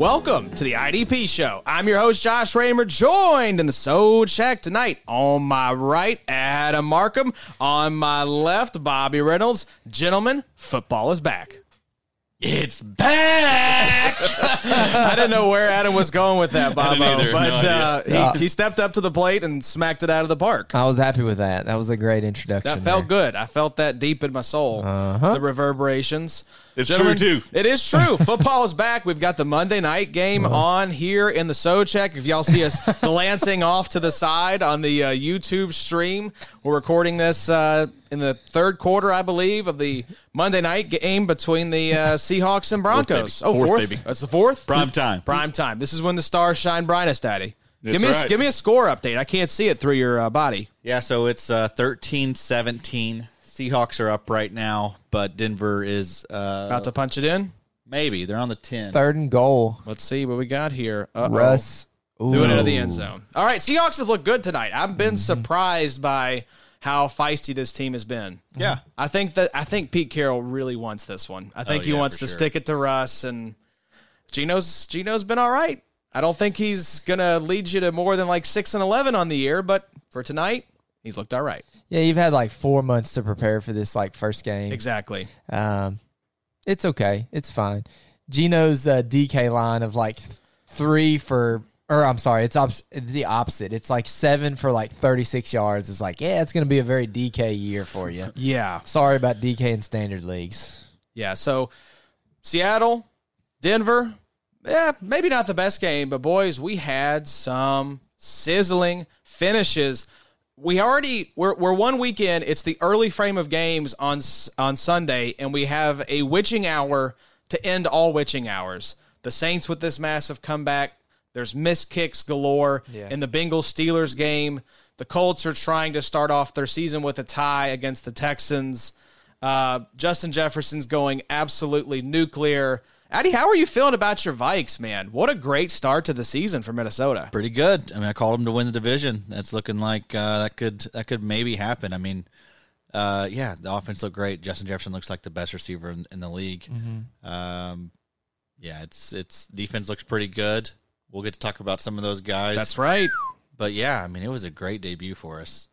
Welcome to the IDP show. I'm your host, Josh Raymer, joined in the Soul Shack tonight. On my right, Adam Markham. On my left, Bobby Reynolds. Gentlemen, football is back. It's back. I didn't know where Adam was going with that, Bobo, but No uh, he, he stepped up to the plate and smacked it out of the park. I was happy with that. That was a great introduction. That felt there. good. I felt that deep in my soul. The reverberations. It's Gentlemen, true, too. It is true. Football is back. We've got the Monday night game on here in the Sochek. If y'all see us glancing off to the side on the uh, YouTube stream, we're recording this uh, in the third quarter, I believe, of the Monday night game between the uh, Seahawks and Broncos. baby. oh, Fourth, fourth? baby. That's the fourth? Prime time. Prime time. This is when the stars shine brightest, Daddy. That's give me a, give me a score update. I can't see it through your uh, body. Yeah, so it's uh, 13-17. Seahawks are up right now, but Denver is uh, About to punch it in. maybe they're on the 10. Third and goal. Let's see what we got here. Uh-oh. Russ. doing it into the end zone. All right, Seahawks have looked good tonight. I've been surprised by how feisty this team has been. Yeah. I think that I think Pete Carroll really wants this one. I think he yeah, wants to sure. stick it to Russ and Geno's Geno's been all right. I don't think he's gonna lead you to more than like six and eleven on the year, but for tonight, he's looked all right. Yeah, you've had like four months to prepare for this like first game. Exactly. Um, it's okay. It's fine. Geno's uh, DK line of like th- three for, or I'm sorry, it's, op- it's the opposite. It's like seven for like 36 yards. It's like, yeah, it's going to be a very DK year for you. Yeah. Sorry about DK in standard leagues. Yeah. So Seattle, Denver, yeah, maybe not the best game, but boys, we had some sizzling finishes. We already we're we're one weekend. It's the early frame of games on on Sunday, and we have a witching hour to end all witching hours. The Saints with this massive comeback. There's missed kicks galore in the Bengals Steelers game. The Colts are trying to start off their season with a tie against the Texans. Uh, Justin Jefferson's going absolutely nuclear. Addy, how are you feeling about your Vikes, man? What a great start to the season for Minnesota. Pretty good. I mean, I called them to win the division. That's looking like uh, that could that could maybe happen. I mean, uh, yeah, the offense looked great. Justin Jefferson looks like the best receiver in, in the league. Um, yeah, it's it's defense looks pretty good. We'll get to talk about some of those guys. That's right. But yeah, I mean, it was a great debut for us.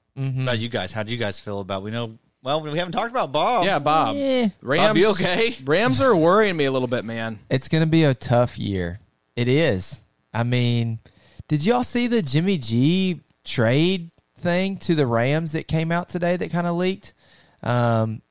About you guys, how do you guys feel about? We know. Well, we haven't talked about Bob. Yeah, Bob. Eh, Rams, Bob, you okay? Rams are worrying me a little bit, man. it's going to be a tough year. It is. I mean, did y'all see the Jimmy G trade thing to the Rams that came out today that kind of leaked? Um,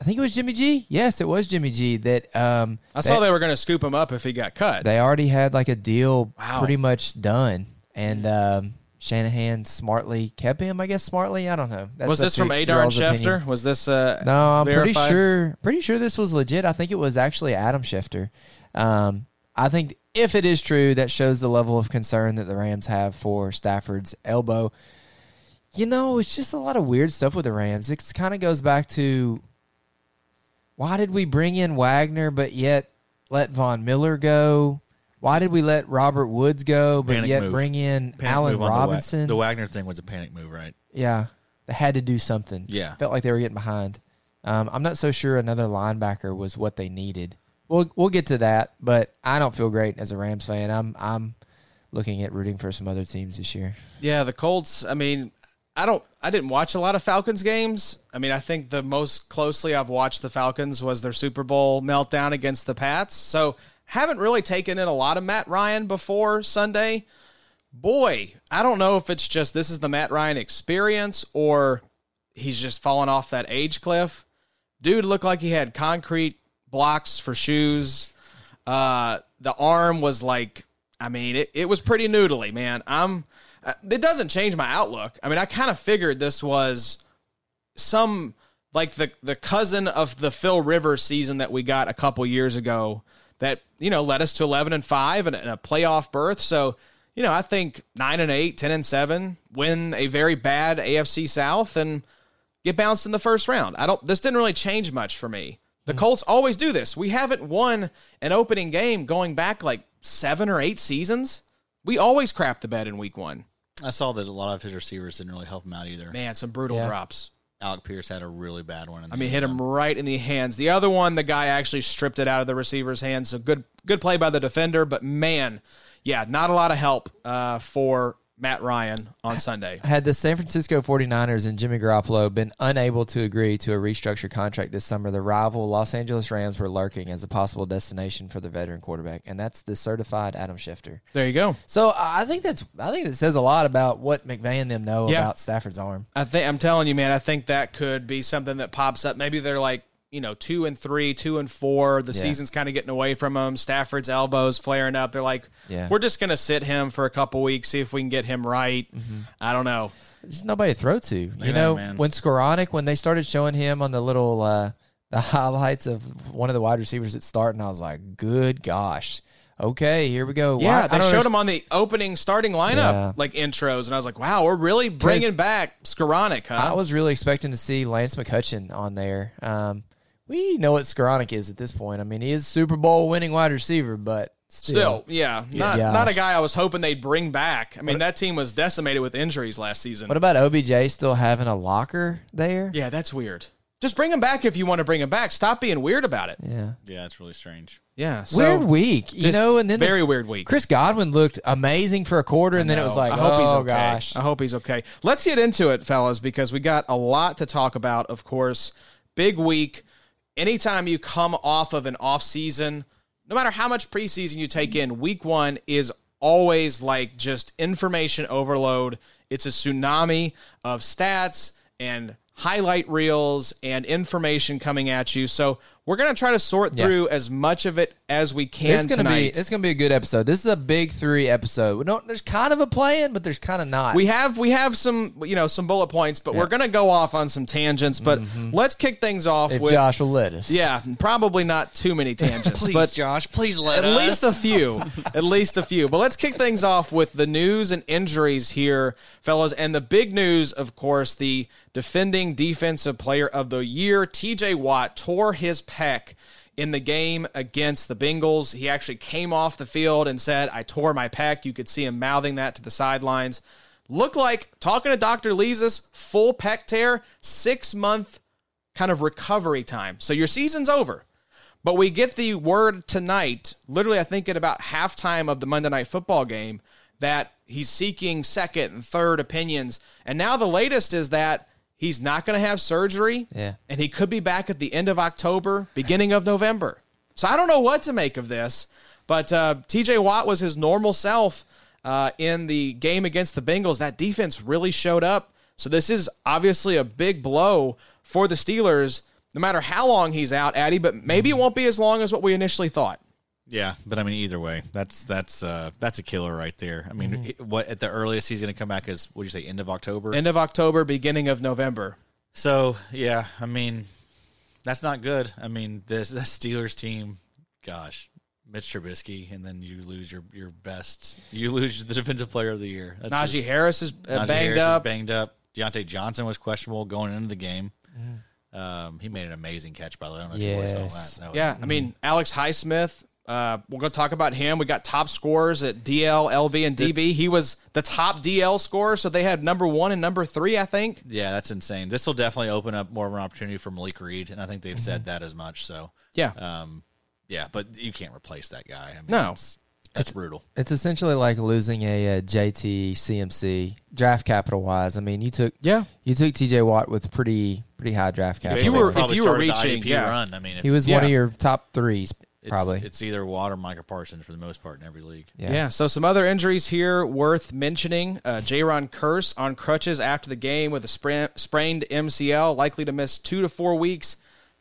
I think it was Jimmy G. Yes, it was Jimmy G. That um, I saw they were going to scoop him up if he got cut. they already had like a deal Wow. pretty much done, and um, Shanahan smartly kept him. I guess smartly. I don't know. That's was this from Adam Schefter? opinion. Was this uh, No, I'm pretty sure. Pretty sure this was legit. I think it was actually Adam Schefter. Um, I think if it is true, that shows the level of concern that the Rams have for Stafford's elbow. You know, it's just a lot of weird stuff with the Rams. It kind of goes back to why did we bring in Wagner but yet let Von Miller go? Why did we let Robert Woods go but Panic yet move. bring in Panic Allen move on the Wa- Robinson? The, Wagner thing was a panic move, right? yeah. they had to do something. Yeah. felt like they were getting behind. Um, I'm not so sure another linebacker was what they needed. We'll we'll get to that, but I don't feel great as a Rams fan. I'm I'm looking at rooting for some other teams this year. Yeah, the Colts. I mean, I don't. I didn't watch a lot of Falcons games. I mean, I think the most closely I've watched the Falcons was their Super Bowl meltdown against the Pats. So haven't really taken in a lot of Matt Ryan before Sunday. Boy, I don't know if it's just this is the Matt Ryan experience or he's just fallen off that age cliff. Dude looked like he had concrete blocks for shoes. Uh, the arm was like, I mean, it, it was pretty noodly, man. I'm. uh, It doesn't change my outlook. I mean, I kind of figured this was some like the the cousin of the Phil Rivers season that we got a couple years ago that you know led us to 11 and 5 and, and a playoff berth. So you know i think 9 and 8 10 and 7 win a very bad afc south and get bounced in the first round. I don't this didn't really change much for me. The hmm. colts always do this. We haven't won an opening game going back like seven or eight seasons. We always crap the bed in week one. I saw that a lot of his receivers didn't really help him out either. man some brutal Yeah. drops Alec Pierce had a really bad one. in the I mean, hit him right in the hands. The other one, the guy actually stripped it out of the receiver's hands. So good, good play by the defender. But man, yeah, not a lot of help uh, for Matt Ryan on Sunday. Had the San Francisco 49ers and Jimmy Garoppolo been unable to agree to a restructured contract this summer, the rival Los Angeles Rams were lurking as a possible destination for the veteran quarterback, and that's the certified Adam Schefter. There you go. So I think that's I think that says a lot about what McVay and them know Yeah. about Stafford's arm. I think I'm telling you, man. I think that could be something that pops up. Maybe they're like, you know, two and three, two and four. The Yeah. season's kind of getting away from them. Stafford's elbows flaring up. They're like, Yeah. we're just gonna sit him for a couple weeks, see if we can get him right. I don't know. There's nobody to throw to. You at know, that, man. when Skowronek, when they started showing him on the little uh, the highlights of one of the wide receivers at start, and I was like, good gosh. Okay, here we go. Yeah, Why- I they showed understand- him on the opening starting lineup, Yeah. like intros, and I was like, "Wow, we're really bringing back Skowronek, huh?" I was really expecting to see Lance McCutcheon on there. Um, we know what Skowronek is at this point. I mean, he is Super Bowl winning wide receiver, but still, Still, yeah, not Yeah. not a guy I was hoping they'd bring back. I mean, that team was decimated with injuries last season. What about OBJ still having a locker there? yeah, that's weird. Just bring him back if you want to bring him back. Stop being weird about it. Yeah. Yeah, it's really strange. Yeah, so weird week, you know, and then the- very weird week. Chris Godwin looked amazing for a quarter, and then it was like, I hope oh he's okay. gosh, I hope he's okay. Let's get into it, fellas, because we got a lot to talk about. Of course, big week. Anytime you come off of an off season, no matter how much preseason you take in, week one is always like just information overload. It's a tsunami of stats and highlight reels and information coming at you. So we're gonna try to sort Yeah. through as much of it as we can it's gonna tonight. be it's gonna be a good episode. This is a big three episode. We don't, there's kind of a plan, but there's kind of not. We have we have some you know some bullet points, but we're gonna go off on some tangents. But mm-hmm. let's kick things off if with Josh will let us. yeah, probably not too many tangents, Please, but Josh, please let at us. least a few, at least a few. But let's kick things off with the news and injuries here, fellas. And the big news, of course, the defending defensive player of the year, T.J. Watt, tore his pec in the game against the Bengals. He actually came off the field and said, "I tore my pec." You could see him mouthing that to the sidelines. Looked like talking to Dr. Leesus, full pec tear, six month kind of recovery time. So your season's over. But we get the word tonight, literally, I think at about halftime of the Monday Night Football game, that he's seeking second and third opinions. And now the latest is that he's not going to have surgery. Yeah. And he could be back at the end of October, beginning of November. So I don't know what to make of this. But uh, TJ Watt was his normal self uh, in the game against the Bengals. That defense really showed up. So this is obviously a big blow for the Steelers, no matter how long he's out, Addy, but maybe it won't be as long as what we initially thought. Yeah, but I mean, either way, that's that's uh, that's a killer right there. I mean, Mm-hmm. it- what at the earliest he's going to come back is what do you say, end of October? End of October, beginning of November. So yeah, I mean, that's not good. I mean, this that Steelers team, gosh, Mitch Trubisky, and then you lose your your best, you lose the defensive player of the year. That's Najee just- Harris is uh, Najee banged Harris is up. banged up. Diontae Johnson was questionable going into the game. Um, he made an amazing catch, by the way. I don't know if you saw Yes. that. that was, yeah, I mean, Alex Highsmith, uh, we're going to talk about him. We got top scores at DL, LV, and DB. he was the top DL scorer, so they had number one and number three, I think. Yeah, that's insane. This will definitely open up more of an opportunity for Malik Reed, and I think they've said that as much. So Yeah. um, yeah, but you can't replace that guy. I mean, No. it's, that's brutal. It's essentially like losing a, uh JT CMC draft capital wise. I mean, you took Yeah. you took TJ Watt with pretty pretty high draft If capital. you were- if you were reaching- yeah. run, I mean, if he was one of your top threes, it's, probably. it's either Watt or Micah Parsons for the most part in every league. Yeah. So some other injuries here worth mentioning. Uh, Jayron Kearse on crutches after the game with a spra- sprained MCL, likely to miss two to four weeks.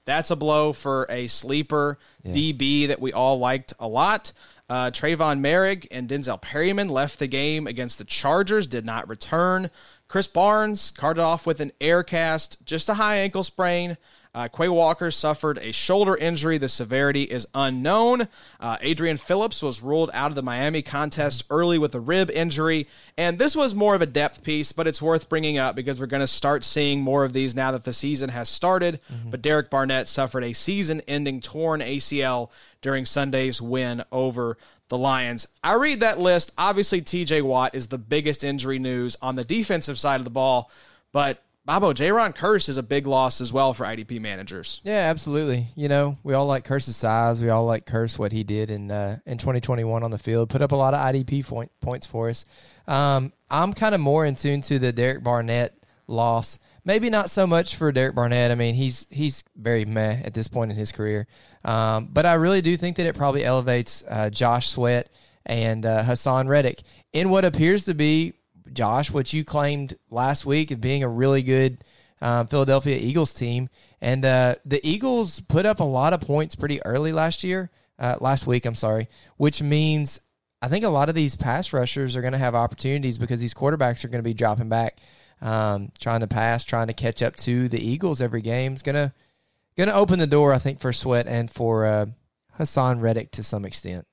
That's a blow for a sleeper DB that we all liked a lot. Uh, Tre'von Moehrig and Denzel Perryman left the game against the Chargers, did not return. Krys Barnes carted off with an air cast, just a high ankle sprain. Uh, Quay Walker suffered a shoulder injury. The severity is unknown. Uh, Adrian Phillips was ruled out of the Miami contest early with a rib injury. And this was more of a depth piece, but it's worth bringing up because we're going to start seeing more of these now that the season has started. But Derek Barnett suffered a season ending torn ACL during Sunday's win over the Lions. I read that list. Obviously, TJ Watt is the biggest injury news on the defensive side of the ball, but Bobo, Jayron Kearse is a big loss as well for IDP managers. Yeah, absolutely. You know, we all like Kearse's size. We all like Kearse what he did in uh, in 2021 on the field. Put up a lot of IDP point, points for us. Um, I'm kind of more in tune to the Derek Barnett loss. Maybe not so much for Derek Barnett. I mean, he's he's very meh at this point in his career. Um, but I really do think that it probably elevates uh, Josh Sweat and uh, Haason Reddick in what appears to be Josh, what you claimed last week of being a really good uh, Philadelphia Eagles team. And uh, the Eagles put up a lot of points pretty early last year, uh, last week, I'm sorry, which means I think a lot of these pass rushers are going to have opportunities because these quarterbacks are going to be dropping back, um, trying to pass, trying to catch up to the Eagles every game. It's going to going to open the door, I think, for Sweat and for uh, Haason Reddick to some extent.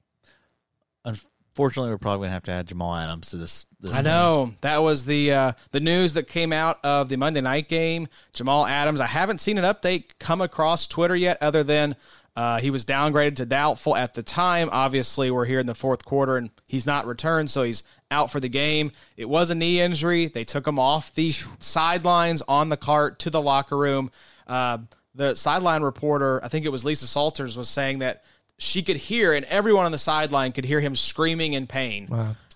Unfortunately, we're probably going to have to add Jamal Adams to this. this I list. know that was the uh, the news that came out of the Monday night game. Jamal Adams. I haven't seen an update come across Twitter yet, other than uh, he was downgraded to doubtful at the time. Obviously, we're here in the fourth quarter, and he's not returned, so he's out for the game. It was a knee injury. They took him off the sidelines on the cart to the locker room. Uh, the sideline reporter, I think it was Lisa Salters, was saying that she could hear, and everyone on the sideline could hear him screaming in pain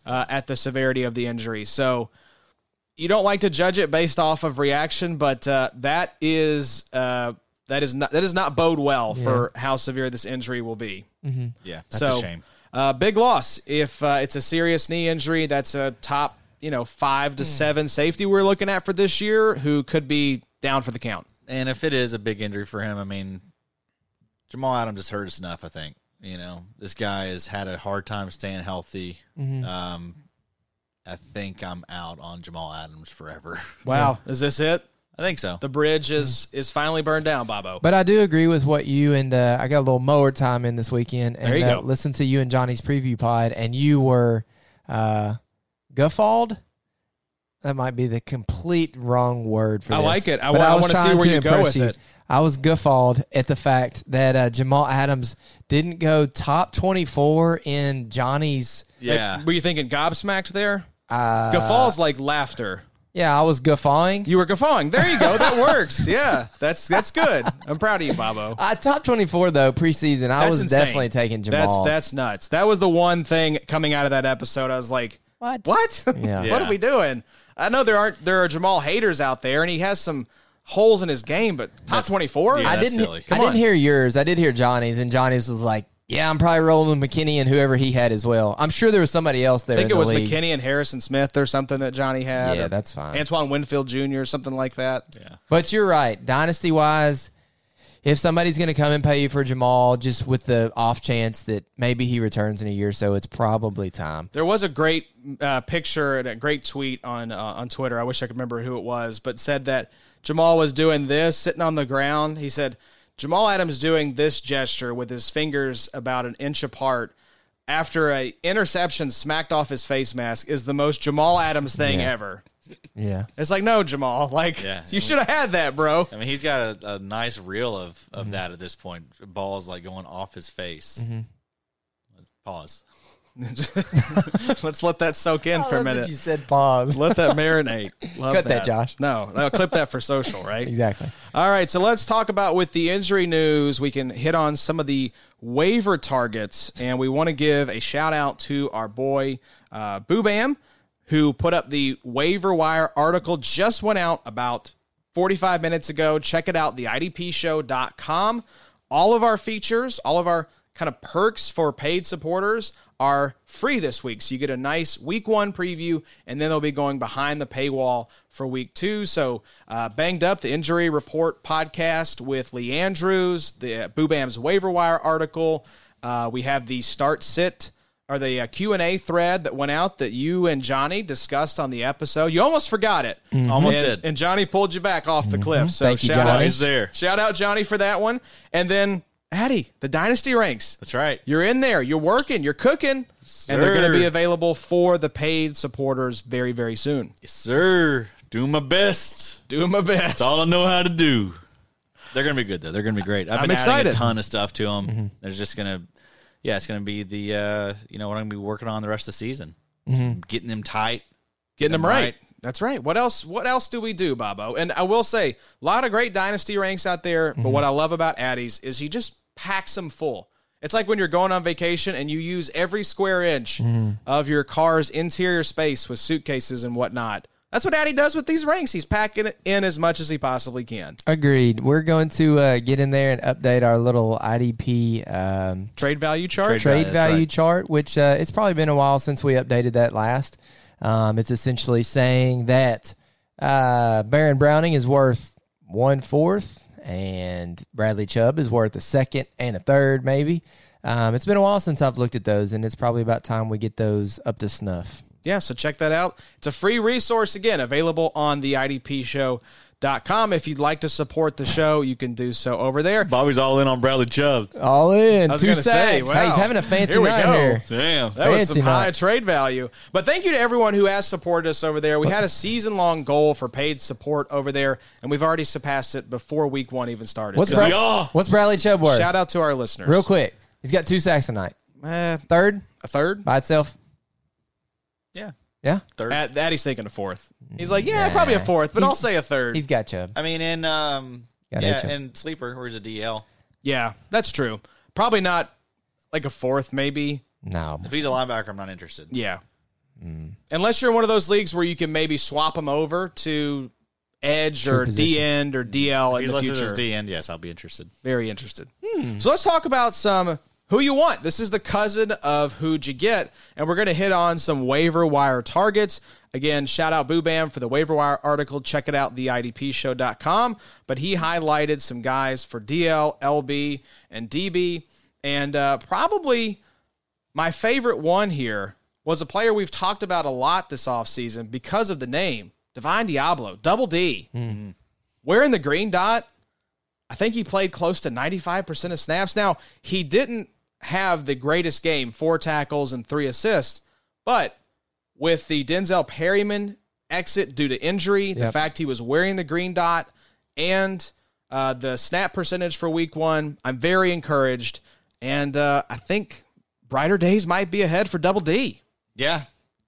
uh, at the severity of the injury. So you don't like to judge it based off of reaction, but uh, that is uh, that is not that does not bode well for how severe this injury will be. Yeah, that's so, a shame. Uh, big loss. If uh, it's a serious knee injury, that's a top you know five to seven safety we're looking at for this year, who could be down for the count. And if it is a big injury for him, I mean, Jamal Adams has hurt us enough. I think you know this guy has had a hard time staying healthy. Um, I think I'm out on Jamal Adams forever. Wow, is this it? I think so. The bridge is is finally burned down, Bobo. But I do agree with what you and uh, I got a little mower time in this weekend, and There you uh, go. listen to you and Johnny's preview pod, and you were uh, guffawed. That might be the complete wrong word for I this. like it. I But I wanna see where you go impress with it. I was guffawed at the fact that uh, Jamal Adams didn't go top twenty-four in Johnny's. yeah, Were you thinking gobsmacked there? Uh, Guffaws like laughter. Yeah, I was guffawing. You were guffawing. There you go. That works. Yeah, that's that's good. I'm proud of you, Bobo. Uh, top twenty-four though preseason. I That's was insane. definitely taking Jamal. That's that's nuts. That was the one thing coming out of that episode. I was like, What? What? Yeah. what are we doing? I know there aren't there are Jamal haters out there, and he has some holes in his game, but top That's- twenty four. yeah. I that's didn't. silly. I Come didn't hear yours. I did hear Johnny's, and Johnny's was like, "Yeah, I'm probably rolling with McKinney and whoever he had as well. I'm sure there was somebody else there. I think in it was league. McKinney and Harrison Smith or something that Johnny had. Yeah, or that's fine. Antoine Winfield Jr. or something like that. yeah. But you're right. Dynasty wise, if somebody's going to come and pay you for Jamal, just with the off chance that maybe he returns in a year or so, it's probably time. There was a great uh, picture and a great tweet on uh, on Twitter. I wish I could remember who it was, but said that Jamal was doing this, sitting on the ground. He said Jamal Adams doing this gesture with his fingers about an inch apart after a interception smacked off his face mask is the most Jamal Adams thing Yeah. ever. Yeah. It's like no, Jamal, like Yeah. you should have had that, bro. I mean, he's got a, a nice reel of, of that at this point. Balls like going off his face. Mm-hmm. Pause. Let's let that soak in for a minute. You said pause. Let that marinate. Love Cut that, Josh. No, no, clip that for social, right? exactly. All right, so let's talk about with the injury news. We can hit on some of the waiver targets, and we want to give a shout out to our boy uh, Boobam, who put up the waiver wire article. Just went out about 45 minutes ago. Check it out, theidpshow.com. All of our features, all of our kind of perks for paid supporters are free this week. So you get a nice week one preview, and then they'll be going behind the paywall for week two. So, uh, Banged Up, the injury report podcast with Lee Andrews, the uh, Boobam's waiver wire article. Uh, we have the start sit or the uh, Q&A thread that went out that you and Johnny discussed on the episode. You almost forgot it. Almost and, did. And Johnny pulled you back off the cliff. So Thank shout out there. Shout out Johnny for that one. And then Addy, the dynasty ranks. That's right. You're in there. You're working. You're cooking. And they're going to be available for the paid supporters very, very soon. Yes, sir. Doing my best. Doing my best. That's all I know how to do. They're gonna be good though. They're gonna be great. I've I'm been excited. adding a ton of stuff to them. Mm-hmm. There's just gonna, yeah, it's gonna be the, uh, you know, what I'm gonna be working on the rest of the season. Mm-hmm. Getting them tight. Getting them them right. right. That's right. What else? What else do we do, Bobo? And I will say, a lot of great dynasty ranks out there. But mm-hmm. what I love about Addy's is he just packs them full. It's like when you're going on vacation and you use every square inch of your car's interior space with suitcases and whatnot. That's what Addy does with these ranks. He's packing it in as much as he possibly can. Agreed. We're going to uh, get in there and update our little IDP um, Trade value chart. Trade trade that's value right. chart, which uh, it's probably been a while since we updated that last. Um, it's essentially saying that uh, Baron Browning is worth one fourth, and Bradley Chubb is worth a second and a third, maybe. Um, it's been a while since I've looked at those, and it's probably about time we get those up to snuff. Yeah, so check that out. It's a free resource, again, available on the IDPshow.com. If you'd like to support the show, you can do so over there. Bobby's all in on Bradley Chubb. All in, two say, wow. Hey, he's having a fancy Here night go. here. Damn. That was some Fancy high trade value. But thank you to everyone who has supported us over there. We had a season long goal for paid support over there, and we've already surpassed it before week one even started. What's, So what's Bradley Chubb worth? shout out to our listeners. Real quick, he's got two sacks tonight. Eh, Third a third? by itself. Yeah. Yeah, Third. That, that he's thinking a fourth. He's like, yeah, probably a fourth, but I'll say a third. he's got Chubb. I mean, in um, Got yeah, Chubb. in sleeper or is it DL? Yeah, that's true. Probably not like a fourth, maybe. No, If he's a linebacker, I'm not interested. Yeah. Unless you're in one of those leagues where you can maybe swap them over to edge True or position. D end or DL If in he's the listed future. as D end, yes, I'll be interested. Very interested. So let's talk about some who you want. This is the cousin of who'd you get, and we're going to hit on some waiver wire targets. Again, shout out Boo Bam for the waiver wire article. Check it out, theidpshow.com. But he highlighted some guys for DL, LB, and DB. And uh, probably my favorite one here was a player we've talked about a lot this offseason because of the name Divine Deablo, double D. Wearing the green dot, I think he played close to 95% of snaps. Now, he didn't have the greatest game, four tackles and three assists, but with the Denzel Perryman exit due to injury, the fact he was wearing the green dot, and uh, the snap percentage for week one, I'm very encouraged. And uh, I think brighter days might be ahead for Double D. Yeah.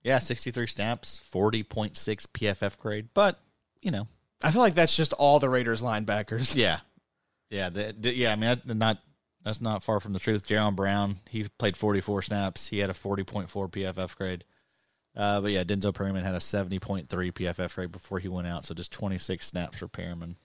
Yeah, 63 snaps, 40.6 PFF grade. But, you know, I feel like that's just all the Raiders linebackers. yeah. Yeah, the, the- yeah, I mean, that, not that's not far from the truth. Jayon Brown, he played 44 snaps. He had a 40.4 PFF grade. Uh, but yeah, Denzel Perryman had a 70.3 PFF rate before he went out. So just 26 snaps for Perryman.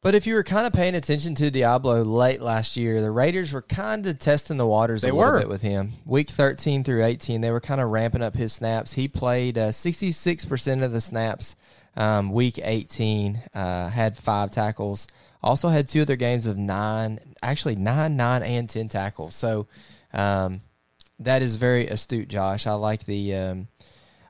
But if you were kind of paying attention to Deablo late last year, the Raiders were kind of testing the waters They a little were. bit with him. Week 13 through 18, they were kind of ramping up his snaps. He played uh, 66% of the snaps um, week 18, uh, had five tackles. Also had two other games of nine, actually nine, nine, and 10 tackles. So um, that is very astute, Josh. I like the. Um,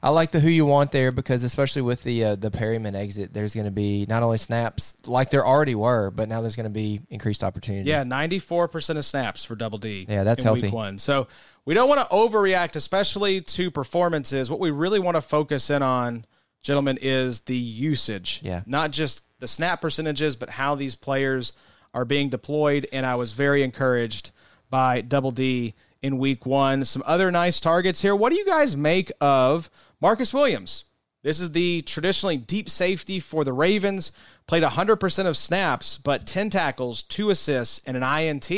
I like the who you want there because especially with the uh, the Perryman exit, there's going to be not only snaps like there already were, but now there's going to be increased opportunity. Yeah, 94% of snaps for Double D. Yeah, that's in healthy. Week one. So we don't want to overreact, especially to performances. What we really want to focus in on, gentlemen, is the usage. Yeah. Not just the snap percentages, but how these players are being deployed. And I was very encouraged by Double D in week one. Some other nice targets here. What do you guys make of Marcus Williams? This is the traditionally deep safety for the Ravens. Played 100% of snaps, but 10 tackles, two assists, and an INT.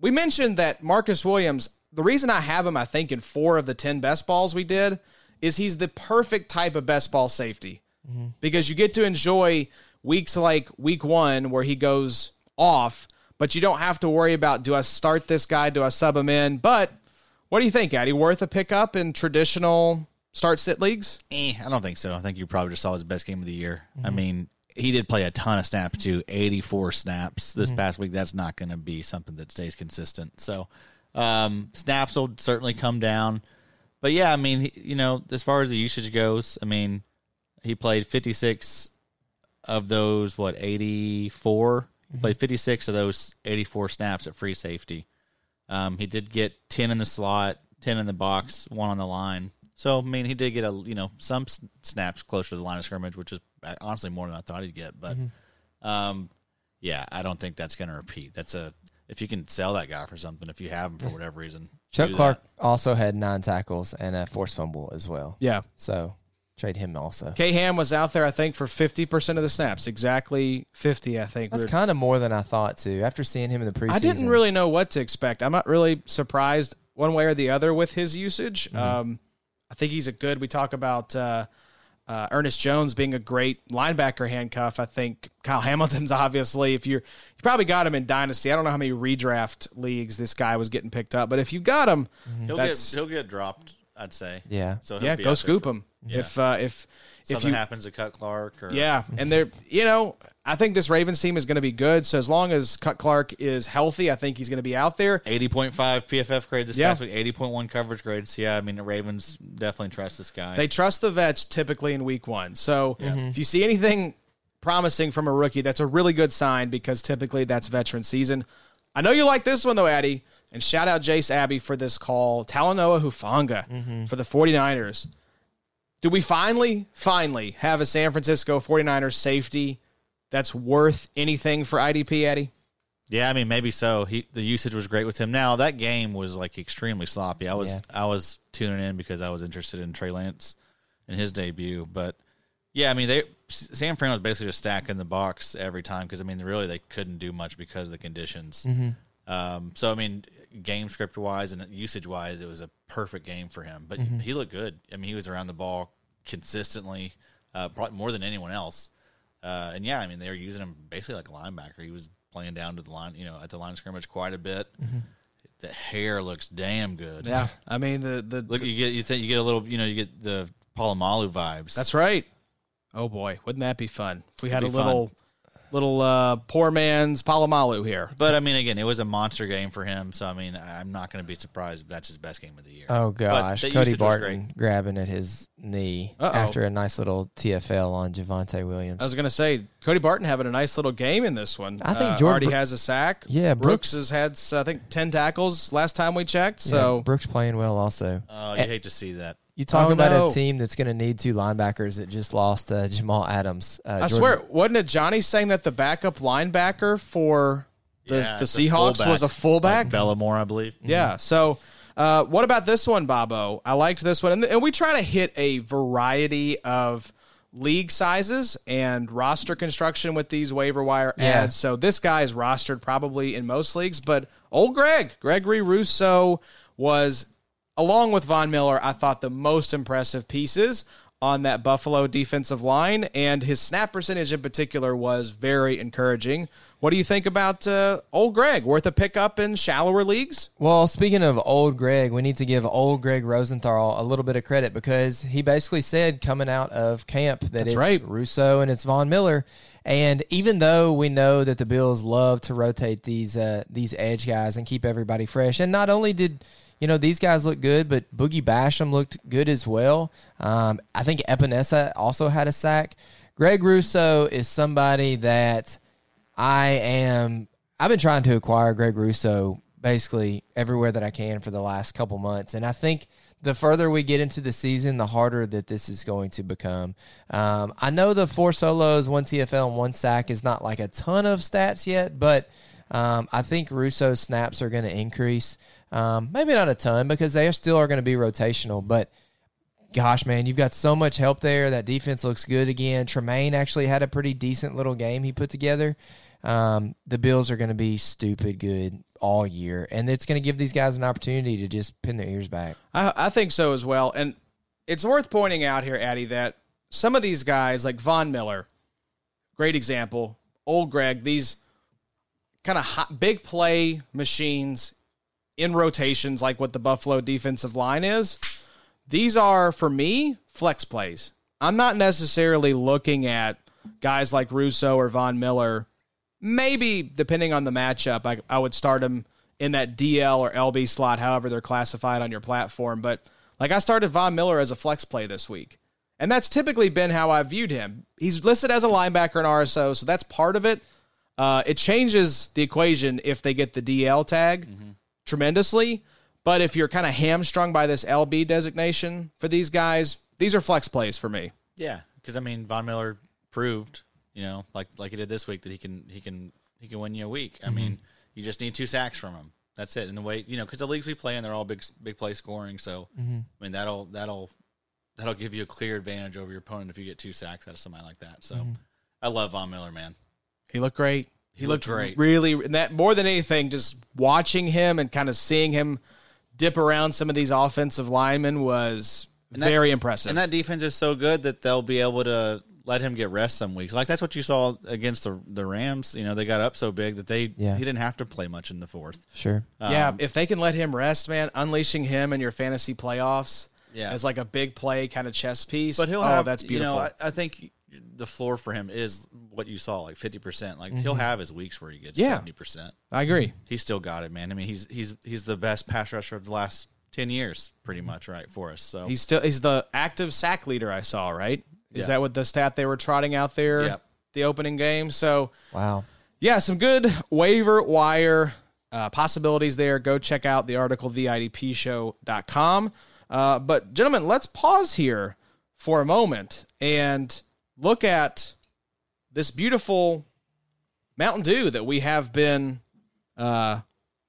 We mentioned that Marcus Williams, the reason I have him, I think, in four of the 10 best balls we did, is he's the perfect type of best ball safety mm-hmm. because you get to enjoy weeks like week one where he goes off, but you don't have to worry about do I start this guy, do I sub him in? But what do you think, Addy? Worth a pickup in traditional start sit leagues? Eh, I don't think so. I think you probably just saw his best game of the year. I mean, he did play a ton of snaps too, 84 snaps this past week. That's not going to be something that stays consistent. So, um, snaps will certainly come down. But yeah, I mean, you know, as far as the usage goes, I mean, he played 56 of those, what, 84? He played 56 of those 84 snaps at free safety. Um, he did get 10 in the slot, 10 in the box, one on the line. So, I mean, he did get a, you know, some s- snaps closer to the line of scrimmage, which is uh, honestly more than I thought he'd get. But, um, yeah, I don't think that's going to repeat. That's a, if you can sell that guy for something, if you have him for whatever reason. Chuck do that. Clark also had nine tackles and a forced fumble as well. Yeah. So trade him also. K Ham was out there, I think, for 50% of the snaps. Exactly 50, I think. That's We were- kind of more than I thought too. After seeing him in the preseason, I didn't really know what to expect. I'm not really surprised one way or the other with his usage. Um, I think he's a good. We talk about uh, uh, Ernest Jones being a great linebacker handcuff. I think Kyle Hamilton's obviously. If you're, you probably got him in dynasty. I don't know how many redraft leagues this guy was getting picked up, but if you got him, He'll that's get, he'll get dropped, I'd say. Yeah. So he'll yeah, be go scoop for- him. Yeah. If uh, if if Something you happens to Chuck Clark or Yeah, and they're you know I think this Ravens team is going to be good. So as long as Chuck Clark is healthy, I think he's going to be out there. 80.5 PFF grade this Yeah. past week, 80.1 coverage grade. So, yeah, I mean, the Ravens definitely trust this guy. They trust the vets typically in week one. So if you see anything promising from a rookie, that's a really good sign because typically that's veteran season. I know you like this one though, Addy. And shout out Jace Abbey for this call. Talanoa Hufanga for the 49ers. Do we finally, finally have a San Francisco 49ers safety that's worth anything for IDP, Eddie? yeah, I mean, maybe so. He The usage was great with him. Now, that game was like extremely sloppy. I was Yeah. I was tuning in because I was interested in Trey Lance and his debut. But, yeah, I mean, they San Fran was basically just stacking the box every time because, I mean, really, they couldn't do much because of the conditions. Um, so, I mean, game script wise and usage wise, it was a perfect game for him. But he looked good. I mean, he was around the ball consistently, uh, probably more than anyone else. Uh, and yeah, I mean, they were using him basically like a linebacker. He was playing down to the line, you know, at the line of scrimmage quite a bit. The hair looks damn good. Yeah. I mean, the, the, Look, you get you think you get a little, you know, you get the Polamalu vibes. That's right. Oh boy, wouldn't that be fun if we had a It'd be little, little uh, poor man's Polamalu here? But I mean, again, it was a monster game for him. So I mean, I'm not going to be surprised if that's his best game of the year. Oh gosh, Cody Barton grabbing at his knee Uh-oh. after a nice little TFL on Javonte Williams. I was gonna say Cody Barton having a nice little game in this one. I think uh, Jordan already Bro- has a sack. Yeah, Brooks, Brooks- has had I think ten tackles last time we checked. Yeah, So Brooks playing well also. Oh, you hate to see that. You talk Oh, about no. a team that's going to need two linebackers that just lost uh, Jamal Adams. Uh, I Jordan- swear, wasn't it Johnny saying that the backup linebacker for the, Yeah, the it's a Seahawks was a fullback? Like Bellamore, I believe. Yeah. So, uh, what about this one, Bobo? I liked this one, and, and we try to hit a variety of league sizes and roster construction with these waiver wire Yeah. ads. So this guy is rostered probably in most leagues, but old Greg, Gregory Rousseau, was along with Von Miller. I thought the most impressive pieces on that Buffalo defensive line, and his snap percentage in particular was very encouraging. What do you think about uh, old Greg? Worth a pickup in shallower leagues? Well, speaking of old Greg, we need to give old Greg Rosenthal a little bit of credit because he basically said coming out of camp that That's it's right. Rousseau and it's Von Miller. And even though we know that the Bills love to rotate these uh, these edge guys and keep everybody fresh, and not only did you know these guys look good, but Boogie Basham looked good as well. Um, I think Epinesa also had a sack. Greg Rousseau is somebody that I am. I've been trying to acquire Greg Rousseau basically everywhere that I can for the last couple months, and I think the further we get into the season, the harder that this is going to become. Um, I know the four solos, one TFL, and one sack is not like a ton of stats yet, but um, I think Rousseau's snaps are going to increase. Um, maybe not a ton because they are still are going to be rotational, but gosh, man, you've got so much help there. That defense looks good again. Tremaine actually had a pretty decent little game he put together. Um, the Bills are going to be stupid good all year, and it's going to give these guys an opportunity to just pin their ears back. I, I think so as well. And it's worth pointing out here, Addy, that some of these guys, like Von Miller, great example, old Greg, these kind of big play machines in rotations, like what the Buffalo defensive line is. These are, for me, flex plays. I'm not necessarily looking at guys like Rousseau or Von Miller. Maybe, depending on the matchup, I, I would start them in that DL or LB slot, however they're classified on your platform. But like I started Von Miller as a flex play this week. And that's typically been how I've viewed him. He's listed as a linebacker in RSO, so that's part of it. Uh, it changes the equation if they get the DL tag tremendously. But if you're kind of hamstrung by this LB designation for these guys, these are flex plays for me. Yeah, because I mean, Von Miller proved, you know, like like he did this week, that he can he can he can win you a week. I mm-hmm. mean, you just need two sacks from him. That's it. And the way you know, because the leagues we play in, they're all big big play scoring. So mm-hmm. I mean, that'll that'll that'll give you a clear advantage over your opponent if you get two sacks out of somebody like that. So mm-hmm. I love Von Miller, man. He looked great. He, He looked, looked great. Really, and that more than anything, just watching him and kind of seeing him dip around some of these offensive linemen was that- very impressive. And that defense is so good that they'll be able to let him get rest some weeks. Like that's what you saw against the the Rams. You know, they got up so big that they Yeah. he didn't have to play much in the fourth. Sure. yeah, Um, if they can let him rest, man, unleashing him in your fantasy playoffs Yeah. as like a big play kind of chess piece. But he'll oh, have that's beautiful. You know, I, I think the floor for him is what you saw, like fifty percent. Like he'll have his weeks where he gets Yeah. seventy percent. I agree. He's still got it, man. I mean, he's he's he's the best pass rusher of the last ten years, pretty much, right for us. So He's still he's the active sack leader I saw, right? Is Yeah. that what the stat they were trotting out there? Yep. The opening game. So Wow. yeah, some good waiver wire uh, possibilities there. Go check out the article, theidpshow.com. Uh, but, gentlemen, let's pause here for a moment and look at this beautiful Mountain Dew that we have been uh,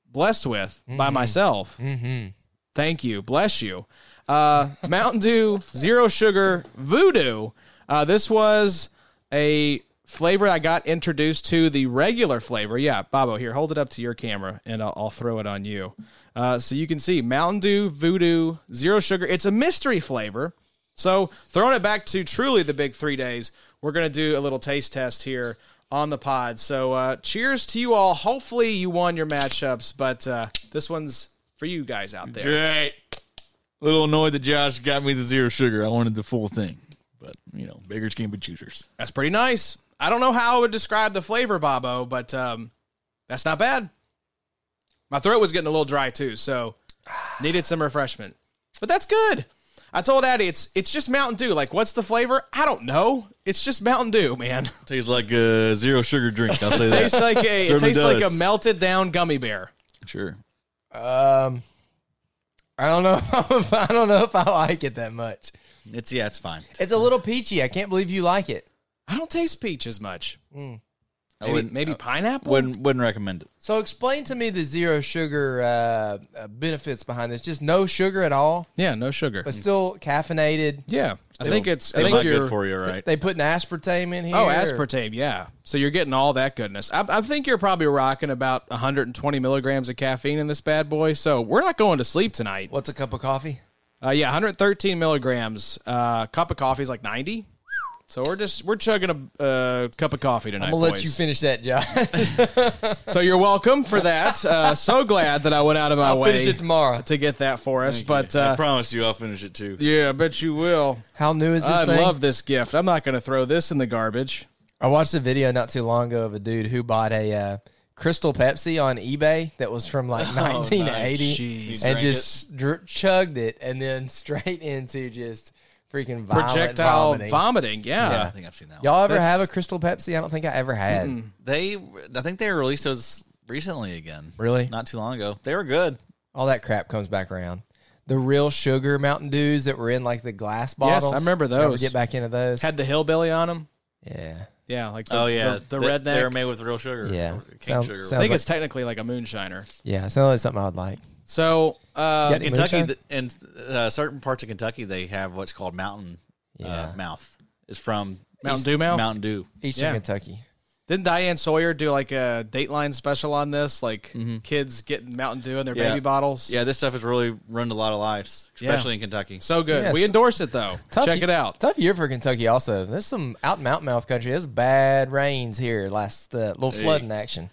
blessed with by myself. Mm-hmm. Thank you. Bless you. Uh, Mountain Dew Zero Sugar Voodoo. Uh, this was a flavor I got introduced to the regular flavor. Yeah, Bobo, here, hold it up to your camera and I'll, I'll throw it on you. Uh, so you can see Mountain Dew Voodoo Zero Sugar. It's a mystery flavor. So throwing it back to truly the big three days, we're going to do a little taste test here on the pod. So uh, cheers to you all. Hopefully you won your matchups, but uh, this one's for you guys out there. great. A little annoyed that Josh got me the zero sugar. I wanted the full thing, but you know, beggars can't be choosers. That's pretty nice. I don't know how I would describe the flavor, Bobo, but um, that's not bad. My throat was getting a little dry too, so needed some refreshment. But that's good. I told Addie it's it's just Mountain Dew. Like, what's the flavor? I don't know. It's just Mountain Dew, man. Tastes like a zero sugar drink. I'll say that. tastes like a it Certainly tastes like a does. melted down gummy bear. Sure. Um, I don't know. If I don't know if I like it that much. It's yeah, it's fine. It's a little peachy. I can't believe you like it. I don't taste peach as much. I Maybe, wouldn't maybe pineapple. wouldn't wouldn't recommend it. So explain to me the zero sugar uh, uh, benefits behind this. Just no sugar at all, yeah, no sugar. but still caffeinated. Yeah, I think it's. I It's think not you're good for you, right? They put an aspartame in here. Oh, or- aspartame, yeah. So you're getting all that goodness. I, I think you're probably rocking about 120 milligrams of caffeine in this bad boy. So we're not going to sleep tonight. What's a cup of coffee? Uh, yeah, 113 milligrams. Uh, cup of coffee is like 90. So we're just we're chugging a uh, cup of coffee tonight. I'm gonna let you finish that, Josh. So you're welcome for that. Uh, so glad that I went out of my I'll way finish it tomorrow. to get that for us. But I uh, promise you, I'll finish it too. yeah, I bet you will. How new is this I thing? love this gift. I'm not going to throw this in the garbage. I watched a video not too long ago of a dude who bought a uh, Crystal Pepsi on eBay that was from like 1980 Jeez. and just dr- chugged it and then straight into just freaking violent Projectile vomiting. vomiting. Yeah. I think I've seen that. Y'all ever That's- have a Crystal Pepsi? I don't think I ever had. They, I think they released those recently again. Really? Not too long ago. They were good. All that crap comes back around. The real sugar Mountain Dews that were in like the glass Yes, bottles. I remember Ever those. get back into those? Had the hillbilly on them. yeah. Yeah, like the, oh yeah, the, the They- redneck. They were made with real sugar. Yeah. Cane Sound- sugar. sound- I think like- it's technically like a moonshiner. Yeah, sounds like something I would like. So uh, Kentucky, moonshine? th- in uh, certain parts of Kentucky, they have what's called mountain Yeah. uh, mouth. It's from Mountain East- Dew mouth? Mountain Dew. Eastern Yeah. Kentucky. didn't Diane Sawyer do like a Dateline special on this? Like kids getting Mountain Dew in their Mm-hmm. Yeah. baby bottles. Yeah, this stuff has really ruined a lot of lives, Yeah. especially in Kentucky. So good. Yes. We endorse it though. Tough Check ye- it out. Tough year for Kentucky. Also, there's some out in mountain mouth country. There's bad rains here. Last uh, little flooding action.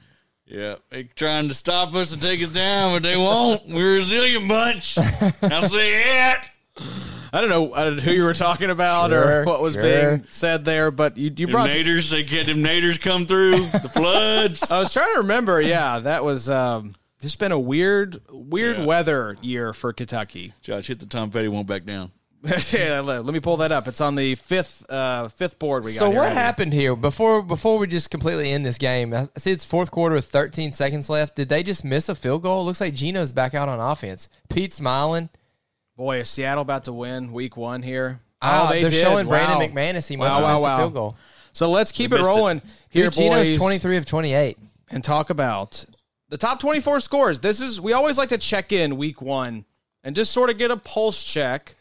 Yeah, they trying to stop us and take us down, but they won't. We're a resilient bunch. I'll say it. I don't know uh, who you were talking about or what was sure. being said there, but you, you Them brought. naders, they get them naders come through the floods. I was trying to remember. Yeah, that was um, just been a weird, weird Yeah. weather year for Kentucky. Josh hit the Tom Petty, won't back down. yeah, let, let me pull that up. It's on the fifth uh, fifth board we got. So here, what right happened here before before we just completely end this game? I see it's fourth quarter with 13 seconds left. Did they just miss a field goal? Looks like Geno's back out on offense. Pete smiling. Boy, is Seattle about to win Week One here? Ah, oh, they they're did. showing Wow. Brandon McManus. He must Wow, have missed wow. a field goal. So let's keep We it missed it. rolling here, Here, Geno's boys, 23 of 28. and talk about the top 24 scores. This is we always like to check in Week One and just sort of get a pulse check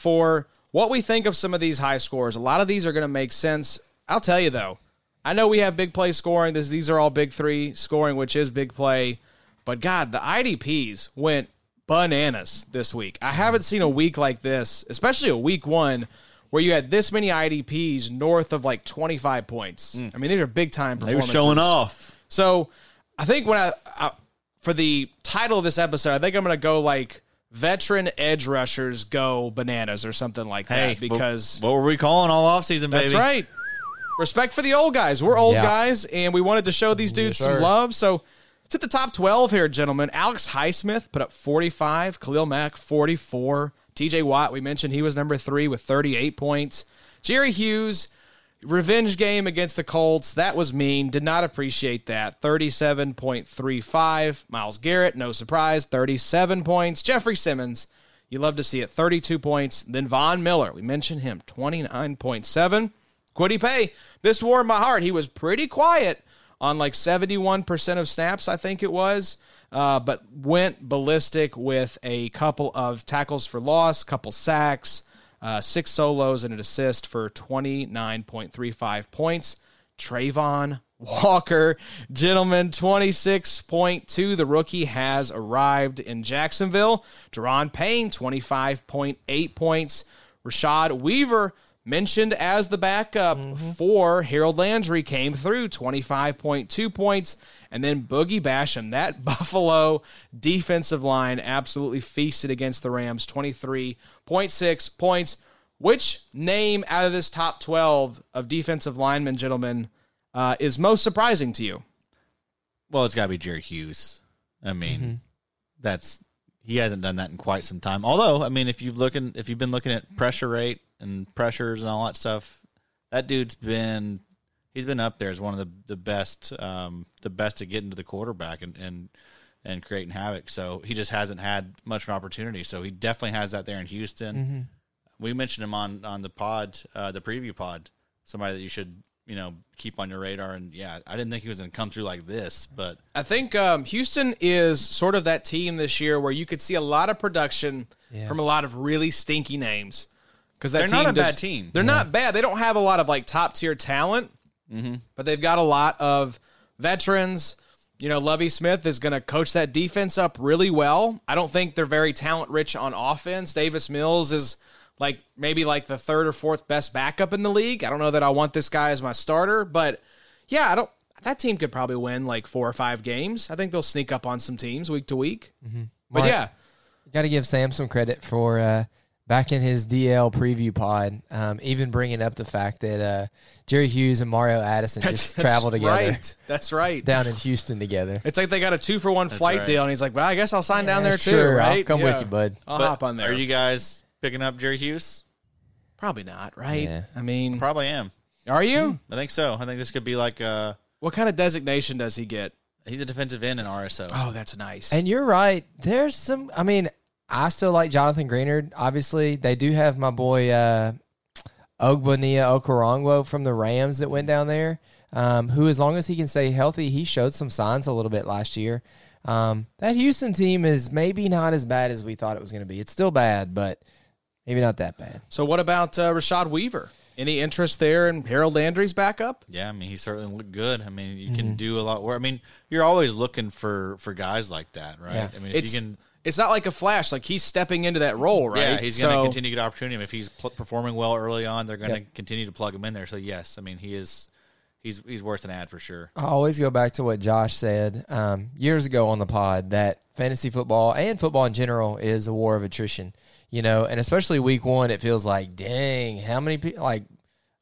for what we think of some of these high scores. A lot of these are going to make sense. I'll tell you though, I know we have big play scoring. This, these are all big three scoring, which is big play. But God, the IDPs went bananas this week. I haven't seen a week like this, especially a week one, where you had this many IDPs north of like 25 points. Mm. I mean, these are big time They were showing off. So I think when I, I for the title of this episode, I think I'm going to go like veteran edge rushers go bananas or something like Hey, that because what were we calling all offseason, baby? that's right. Respect for the old guys. We're old Yeah. guys, and we wanted to show these dudes Yes, some sir. love. So it's at the top 12 here, gentlemen. Alex Highsmith put up 45. Khalil Mack, 44. TJ Watt, we mentioned he was number three with 38 points. Jerry Hughes, revenge game against the Colts. That was mean. Did not appreciate that. 37.35. Myles Garrett, no surprise, 37 points. Jeffrey Simmons, you love to see it, 32 points. Then Von Miller, we mentioned him, 29.7. Kwity Paye, this warmed my heart. He was pretty quiet on like 71% of snaps, I think it was, uh, but went ballistic with a couple of tackles for loss, couple sacks, uh, six solos, and an assist for 29.35 points. Travon Walker, gentlemen, 26.2. The rookie has arrived in Jacksonville. Da'Ron Payne, 25.8 points. Rashad Weaver, mentioned as the backup for Harold Landry, came through 25.2 points. And then Boogie Basham, that Buffalo defensive line absolutely feasted against the Rams, 23.6 points. Which name out of this top 12 of defensive linemen, gentlemen, uh, is most surprising to you? Well, it's got to be Jerry Hughes. I mean, that's he hasn't done that in quite some time. Although, I mean, if you've looking if you've been looking at pressure rate and pressures and all that stuff, that dude's been he's been up there as one of the the best um, the best to get into the quarterback and and and creating havoc. So he just hasn't had much of an opportunity. So he definitely has that there in Houston. We mentioned him on on the pod, uh, the preview pod. Somebody that you should you know keep on your radar. And yeah, I didn't think he was going to come through like this, but I think um, Houston is sort of that team this year where you could see a lot of production from a lot of really stinky names. Because They're not a bad team. They're not bad. They don't have a lot of like top tier talent, but they've got a lot of veterans. You know, Lovie Smith is going to coach that defense up really well. I don't think they're very talent rich on offense. Davis Mills is like maybe like the third or fourth best backup in the league. I don't know that I want this guy as my starter, but yeah, I don't. That team could probably win like four or five games. I think they'll sneak up on some teams week to week. But Mark- yeah, Got to give Sam some credit for uh, back in his DL preview pod, um, even bringing up the fact that uh, Jerry Hughes and Mario Addison just That's traveled together Right. That's right. down in Houston together. It's like they got a two for one flight right. deal, and he's like, "Well, I guess I'll sign down Yeah, there too." sure, I'll right? come with you, bud. I'll But hop on there. Are you guys picking up Jerry Hughes? Probably not, right? Yeah. I mean, Probably am. are you? I think so. I think this could be like uh What kind of designation does he get? he's a defensive end in RSO. Oh, that's nice. And you're right. There's some. I mean, I still like Jonathan Greenard. Obviously, they do have my boy uh, Ogbonnia Okoronkwo from the Rams that went down there. Um, who, as long as he can stay healthy, he showed some signs a little bit last year. Um, that Houston team is maybe not as bad as we thought it was going to be. It's still bad, but maybe not that bad. So what about uh, Rashad Weaver? Any interest there in Harold Landry's backup? Yeah, I mean, he certainly looked good. I mean, you Mm-hmm. can do a lot. Where I mean, you're always looking for for guys like that, right? Yeah. I mean, if It's you can, it's not like a flash. Like he's stepping into that role, right? yeah, he's going to continue to get opportunity. If he's pl- performing well early on, they're going to Yep. continue to plug him in there. So yes, I mean, he is he's he's worth an ad for sure. I always go back to what Josh said um, years ago on the pod that fantasy football and football in general is a war of attrition. You know, and especially week one, it feels like, dang, how many people? Like,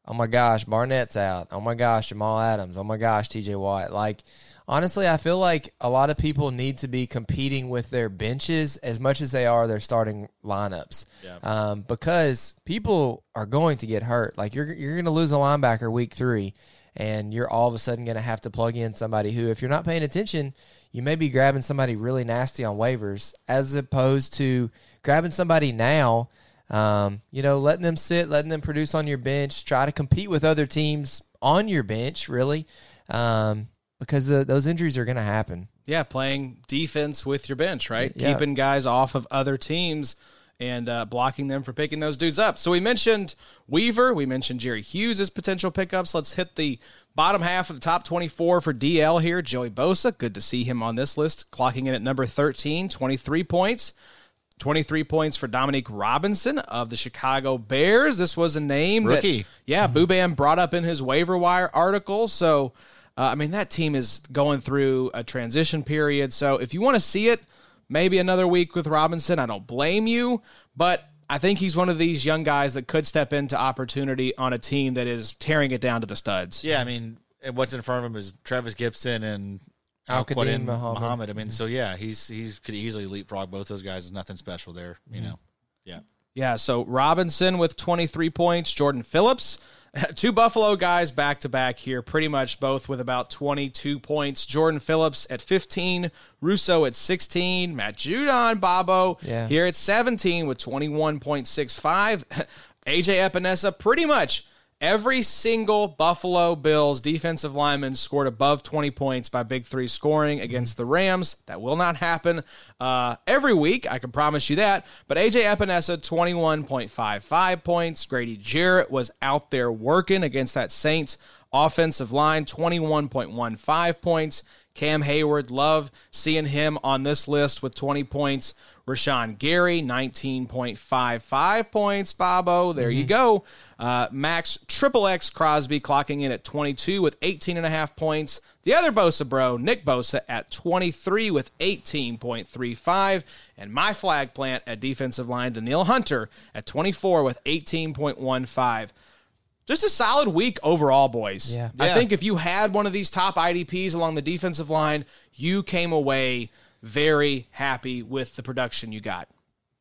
oh my gosh, Barnett's out. Oh my gosh, Jamal Adams. Oh my gosh, T.J. Watt. Like, honestly, I feel like a lot of people need to be competing with their benches as much as they are their starting lineups. Um, because people are going to get hurt. Like, you're you're going to lose a linebacker week three and you're all of a sudden going to have to plug in somebody who, if you're not paying attention, you may be grabbing somebody really nasty on waivers as opposed to grabbing somebody now. Um, you know, letting them sit, letting them produce on your bench, try to compete with other teams on your bench, really, um, because uh, those injuries are going to happen. Yeah, playing defense with your bench, right? Yeah. Keeping guys off of other teams and uh, blocking them for picking those dudes up. So we mentioned Weaver, we mentioned Jerry Hughes as potential pickups. Let's hit the bottom half of the top 24 for DL here. Joey Bosa, good to see him on this list, clocking in at number 13, 23 points. 23 points for Dominique Robinson of the Chicago Bears. This was a name Rookie. that, yeah, Boobam brought up in his waiver wire article. So, uh, I mean, that team is going through a transition period. So, if you want to see it, maybe another week with Robinson. I don't blame you, but I think he's one of these young guys that could step into opportunity on a team that is tearing it down to the studs. Yeah, I mean, what's in front of him is Trevis Gipson and Al-Qadim Al-Qadim Muhammad. Muhammad. I mean, so yeah, he's he's could easily leapfrog both those guys. There's nothing special there, you mm-hmm. know. Yeah. Yeah, so Robinson with 23 points, Jordan Phillips, two Buffalo guys back to back here, pretty much both with about 22 points. Jordan Phillips at 15, Rousseau at 16, Matt Judon, Bobo Yeah. here at 17 with 21.65. AJ Epenesa pretty much every single Buffalo Bills defensive lineman scored above 20 points by Big Three scoring against the Rams. That will not happen uh, every week, I can promise you that. But AJ Epenesa, 21.55 points. Grady Jarrett was out there working against that Saints offensive line, 21.15 points. Cam Heyward, love seeing him on this list with 20 points. Rashan Gary, 19.55 points. Bobo, there you go. Uh, Max Triple X Crosby clocking in at 22 with 18.5 points. The other Bosa bro, Nick Bosa, at 23 with 18.35. And my flag plant at defensive line, Danielle Hunter, at 24 with 18.15 just a solid week overall, boys. Yeah. I Yeah. think if you had one of these top IDPs along the defensive line, you came away very happy with the production you got.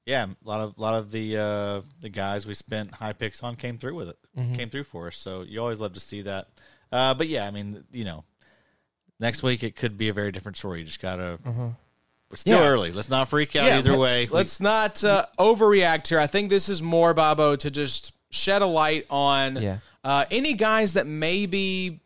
Yeah, a lot of a lot of the uh, the guys we spent high picks on came through with it, came through for us. So you always love to see that. Uh, but yeah, I mean, you know, next week it could be a very different story. You just gotta. It's still Yeah. early. Let's not freak out either let's, way. Let's not uh, overreact here. I think this is more, Bobo, to just shed a light on Yeah. uh, any guys that maybe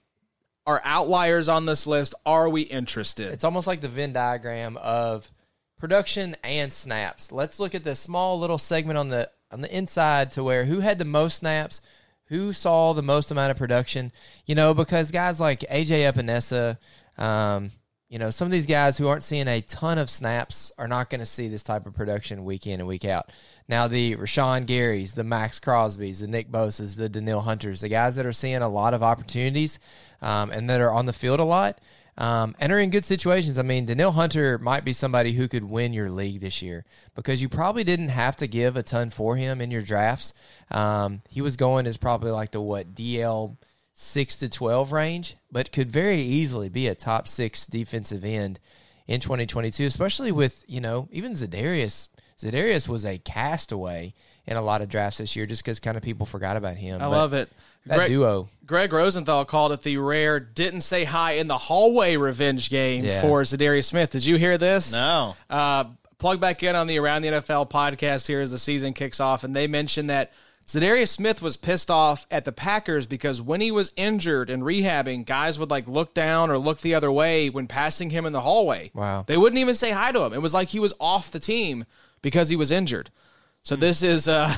are outliers on this list. Are we interested? It's almost like the Venn diagram of production and snaps. Let's look at the small little segment on the on the inside to where who had the most snaps, who saw the most amount of production. You know, because guys like AJ Epinesa, um, you know, some of these guys who aren't seeing a ton of snaps are not going to see this type of production week in and week out. Now, the Rashan Garys, the Max Crosbys, the Nick Bosas, the Danielle Hunters, the guys that are seeing a lot of opportunities um, and that are on the field a lot um, and are in good situations. I mean, Danielle Hunter might be somebody who could win your league this year because you probably didn't have to give a ton for him in your drafts. Um, he was going as probably like the what DL six to twelve range, but could very easily be a top six defensive end in 2022, especially with you know even Za'Darius. Za'Darius was a castaway in a lot of drafts this year, just because kind of people forgot about him. I love it. that Greg, duo. Greg Rosenthal called it the rare didn't say hi in the hallway revenge game Yeah. for Za'Darius Smith. Did you hear this? no. Uh, plug back in on the Around the NFL podcast here as the season kicks off, and they mentioned that Za'Darius Smith was pissed off at the Packers because when he was injured and rehabbing, guys would like look down or look the other way when passing him in the hallway. Wow. They wouldn't even say hi to him. It was like he was off the team because he was injured. So this is uh,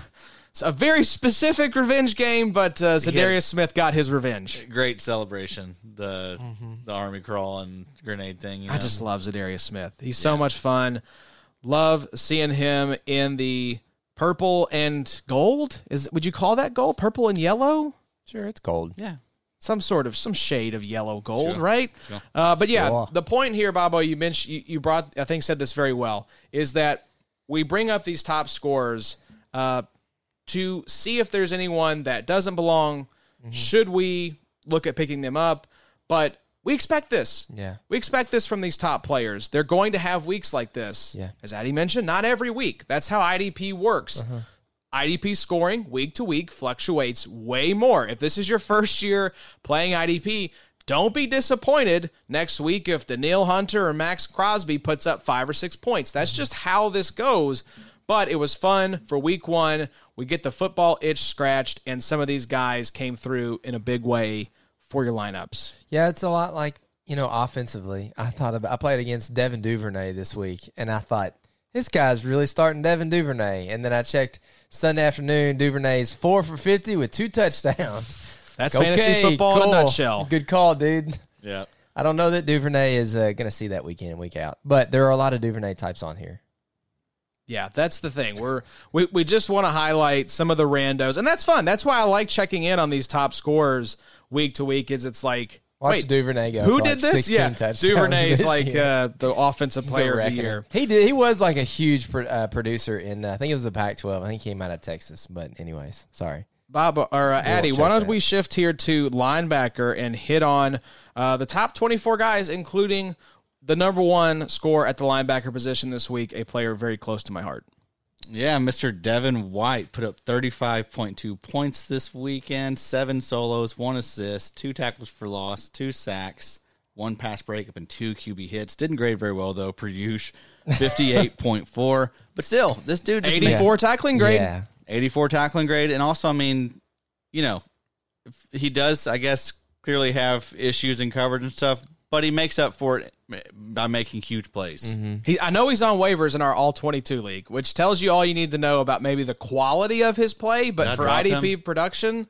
a very specific revenge game, but uh, Za'Darius Smith got his revenge. Great celebration. The the army crawl and grenade thing. You know? I just love Za'Darius Smith. He's so much fun. Love seeing him in the purple and gold. Is would you call that gold? Purple and yellow? Sure, it's gold. yeah. Some sort of some shade of yellow gold, Sure. right? Uh, but yeah, Sure. the point here, Bobo, you mentioned you, you brought I think said this very well, is that we bring up these top scores uh, to see if there's anyone that doesn't belong. Mm-hmm. Should we look at picking them up? But we expect this. Yeah. We expect this from these top players. They're going to have weeks like this. Yeah. As Addy mentioned, not every week. That's how IDP works. Uh-huh. IDP scoring week to week fluctuates way more. If this is your first year playing IDP, don't be disappointed next week if Danielle Hunter or Max Crosby puts up five or six points. That's just how this goes. But it was fun for week one. We get the football itch scratched, and some of these guys came through in a big way for your lineups. Yeah, it's a lot like you know offensively. I thought about I played against Devin Duvernay this week, and I thought this guy's really starting Devin Duvernay. And then I checked Sunday afternoon. Duvernay's four for fifty with two touchdowns. That's fantasy football in a nutshell. Good call, dude. Yeah. I don't know that Duvernay is uh, going to see that week in and week out, but there are a lot of Duvernay types on here. Yeah, that's the thing. We're we, we just want to highlight some of the randos, and that's fun. That's why I like checking in on these top scores week to week. Is it's like Watch wait, Duvernay go. who did like this? 16 Yeah, touchdowns Duvernay's this like uh, the offensive player of the year. He did. He was like a huge pro, uh, producer in. Uh, I think it was the Pac-12. I think he came out of Texas. But anyways, sorry. Bob or uh, Addy, why don't we shift here to linebacker and hit on uh, the top 24 guys, including the number one score at the linebacker position this week, a player very close to my heart. Yeah, Mr. Devin White put up 35.2 points this weekend, seven solos, one assist, two tackles for loss, two sacks, one pass breakup, and two QB hits. Didn't grade very well, though, per usual. 58.4. But still, this dude just 84 tackling grade. Yeah. 84 tackling grade. And also, I mean, you know, if he does, I guess, clearly have issues in coverage and stuff, but he makes up for it by making huge plays. He, I know he's on waivers in our All 22 league, which tells you all you need to know about maybe the quality of his play. But Did for IDP him? production,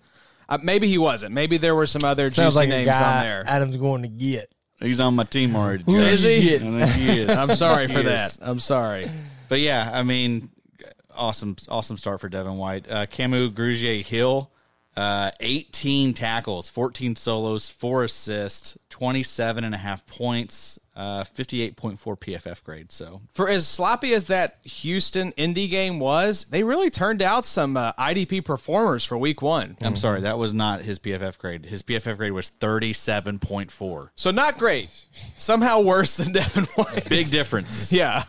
uh, maybe he wasn't. Maybe there were some other Sounds juicy like a names guy on there. Adam's going to get. He's on my team already. Who Josh. is he? I think he is. I'm sorry for that. I'm sorry. But yeah, I mean, awesome, awesome start for Devin White. Uh, Kamu Grugier Hill, uh, 18 tackles, 14 solos, four assists, 27 and a half points, uh, 58.4 PFF grade. So For as sloppy as that Houston Indy game was, they really turned out some uh, IDP performers for week one. I'm sorry, that was not his PFF grade. His PFF grade was 37.4. So not great. Somehow worse than Devin White. Big difference. Yeah.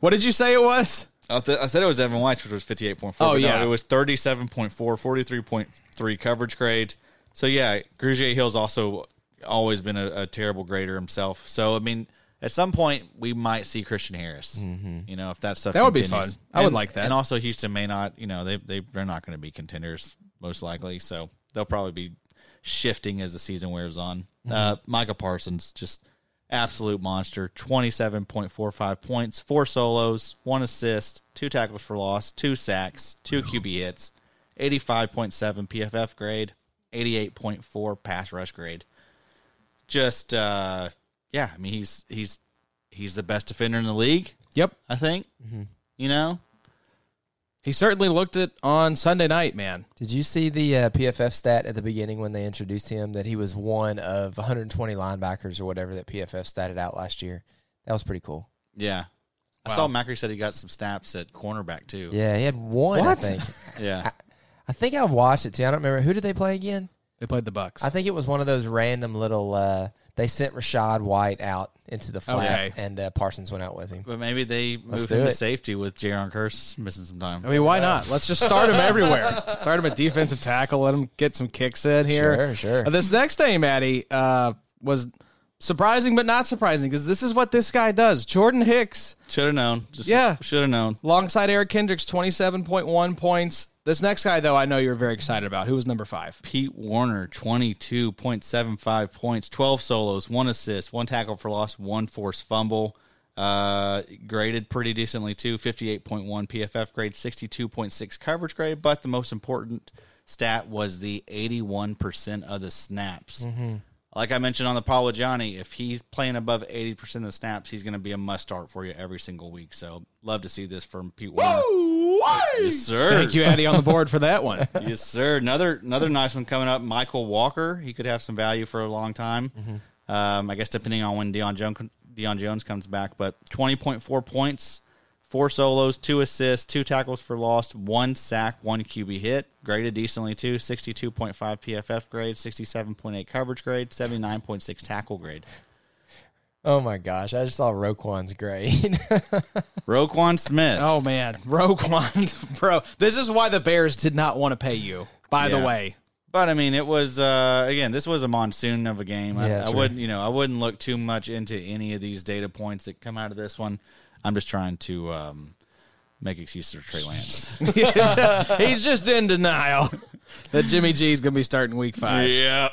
What did you say it was? I, th- I said it was Evan White, which was 58.4. Oh, but no, yeah. it was 37.4, 43.3 coverage grade. So, yeah, Grugier Hill's also always been a, a terrible grader himself. So, I mean, at some point, we might see Christian Harris. You know, if that stuff That would be fun. I would like that. And also, Houston may not, you know, they, they, they're not going to be contenders, most likely. So, they'll probably be shifting as the season wears on. Uh, Micah Parsons, just absolute monster. 27.45 points, four solos, one assist, two tackles for loss, two sacks, two QB hits, 85.7 PFF grade, 88.4 pass rush grade. Just uh yeah, I mean he's he's he's the best defender in the league, Yep. I think. You know? He certainly looked it on Sunday night, man. Did you see the uh, PFF stat at the beginning when they introduced him that he was one of 120 linebackers or whatever that PFF statted out last year? That was pretty cool. Yeah. I saw Macri said he got some snaps at cornerback too. Yeah, he had one. What? I think. Yeah. I think I watched it too. I don't remember who did they play again. They played the Bucks. I think it was one of those random little. Uh, they sent Rachaad White out into the flat, Okay. and uh, Parsons went out with him. But maybe they move do him to it. safety with Jayron Kearse missing some time. I mean, why not? Let's just start him everywhere. Start him at defensive tackle. Let him get some kicks in here. Sure, sure. Uh, this next name, Maddie, uh, was surprising but not surprising because this is what this guy does. Jordan Hicks Should have known. Just, Yeah. Should have known. alongside Eric Kendricks, 27.1 points. This next guy, though, I know you're very excited about. Who was number five? Pete Warner, 22.75 points, 12 solos, one assist, one tackle for loss, one forced fumble. Uh, graded pretty decently too, 58.1 PFF grade, 62.6 coverage grade. But the most important stat was the 81% of the snaps. Like I mentioned on the Paul with Johnny, if he's playing above 80% of the snaps, he's going to be a must start for you every single week. So love to see this from Pete Warner. Yes, sir. Thank you, Addy, on the board for that one. yes, sir. Another another nice one coming up. Mykal Walker. He could have some value for a long time. Um, I guess depending on when Deion Jones Deion Jones comes back, but twenty point four points, four solos, two assists, two tackles for loss, one sack, one QB hit. Graded decently too. Sixty two point five PFF grade, sixty seven point eight coverage grade, seventy nine point six tackle grade. Oh my gosh, I just saw Roquan's grade. Roquan Smith. Oh man, Roquan, bro. This is why the Bears did not want to pay you. By the way, But I mean, it was uh, again. This was a monsoon of a game. I, Yeah, I true. wouldn't, you know, I wouldn't look too much into any of these data points that come out of this one. I'm just trying to um, make excuses for Trey Lance. he's just in denial that Jimmy G is going to be starting Week Five. yeah,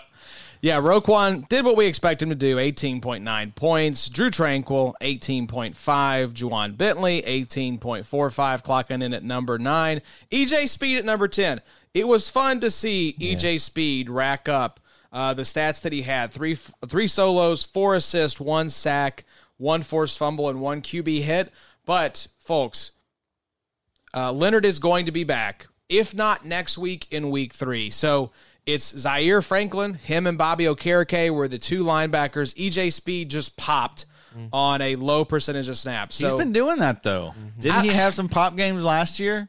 Yeah, Roquan did what we expect him to do 18.9 points. Drue Tranquill, 18.5. Ja'Whaun Bentley, 18.45, clocking in at number nine. EJ Speed at number 10. It was fun to see EJ Speed rack up uh, the stats that he had three, three solos, four assists, one sack, one forced fumble, and one QB hit. But, folks, uh, Leonard is going to be back, if not next week in week three. So it's Zaire Franklin, him and Bobby Okereke were the two linebackers. EJ Speed just popped on a low percentage of snaps. So, he's been doing that though. Didn't he have some pop games last year?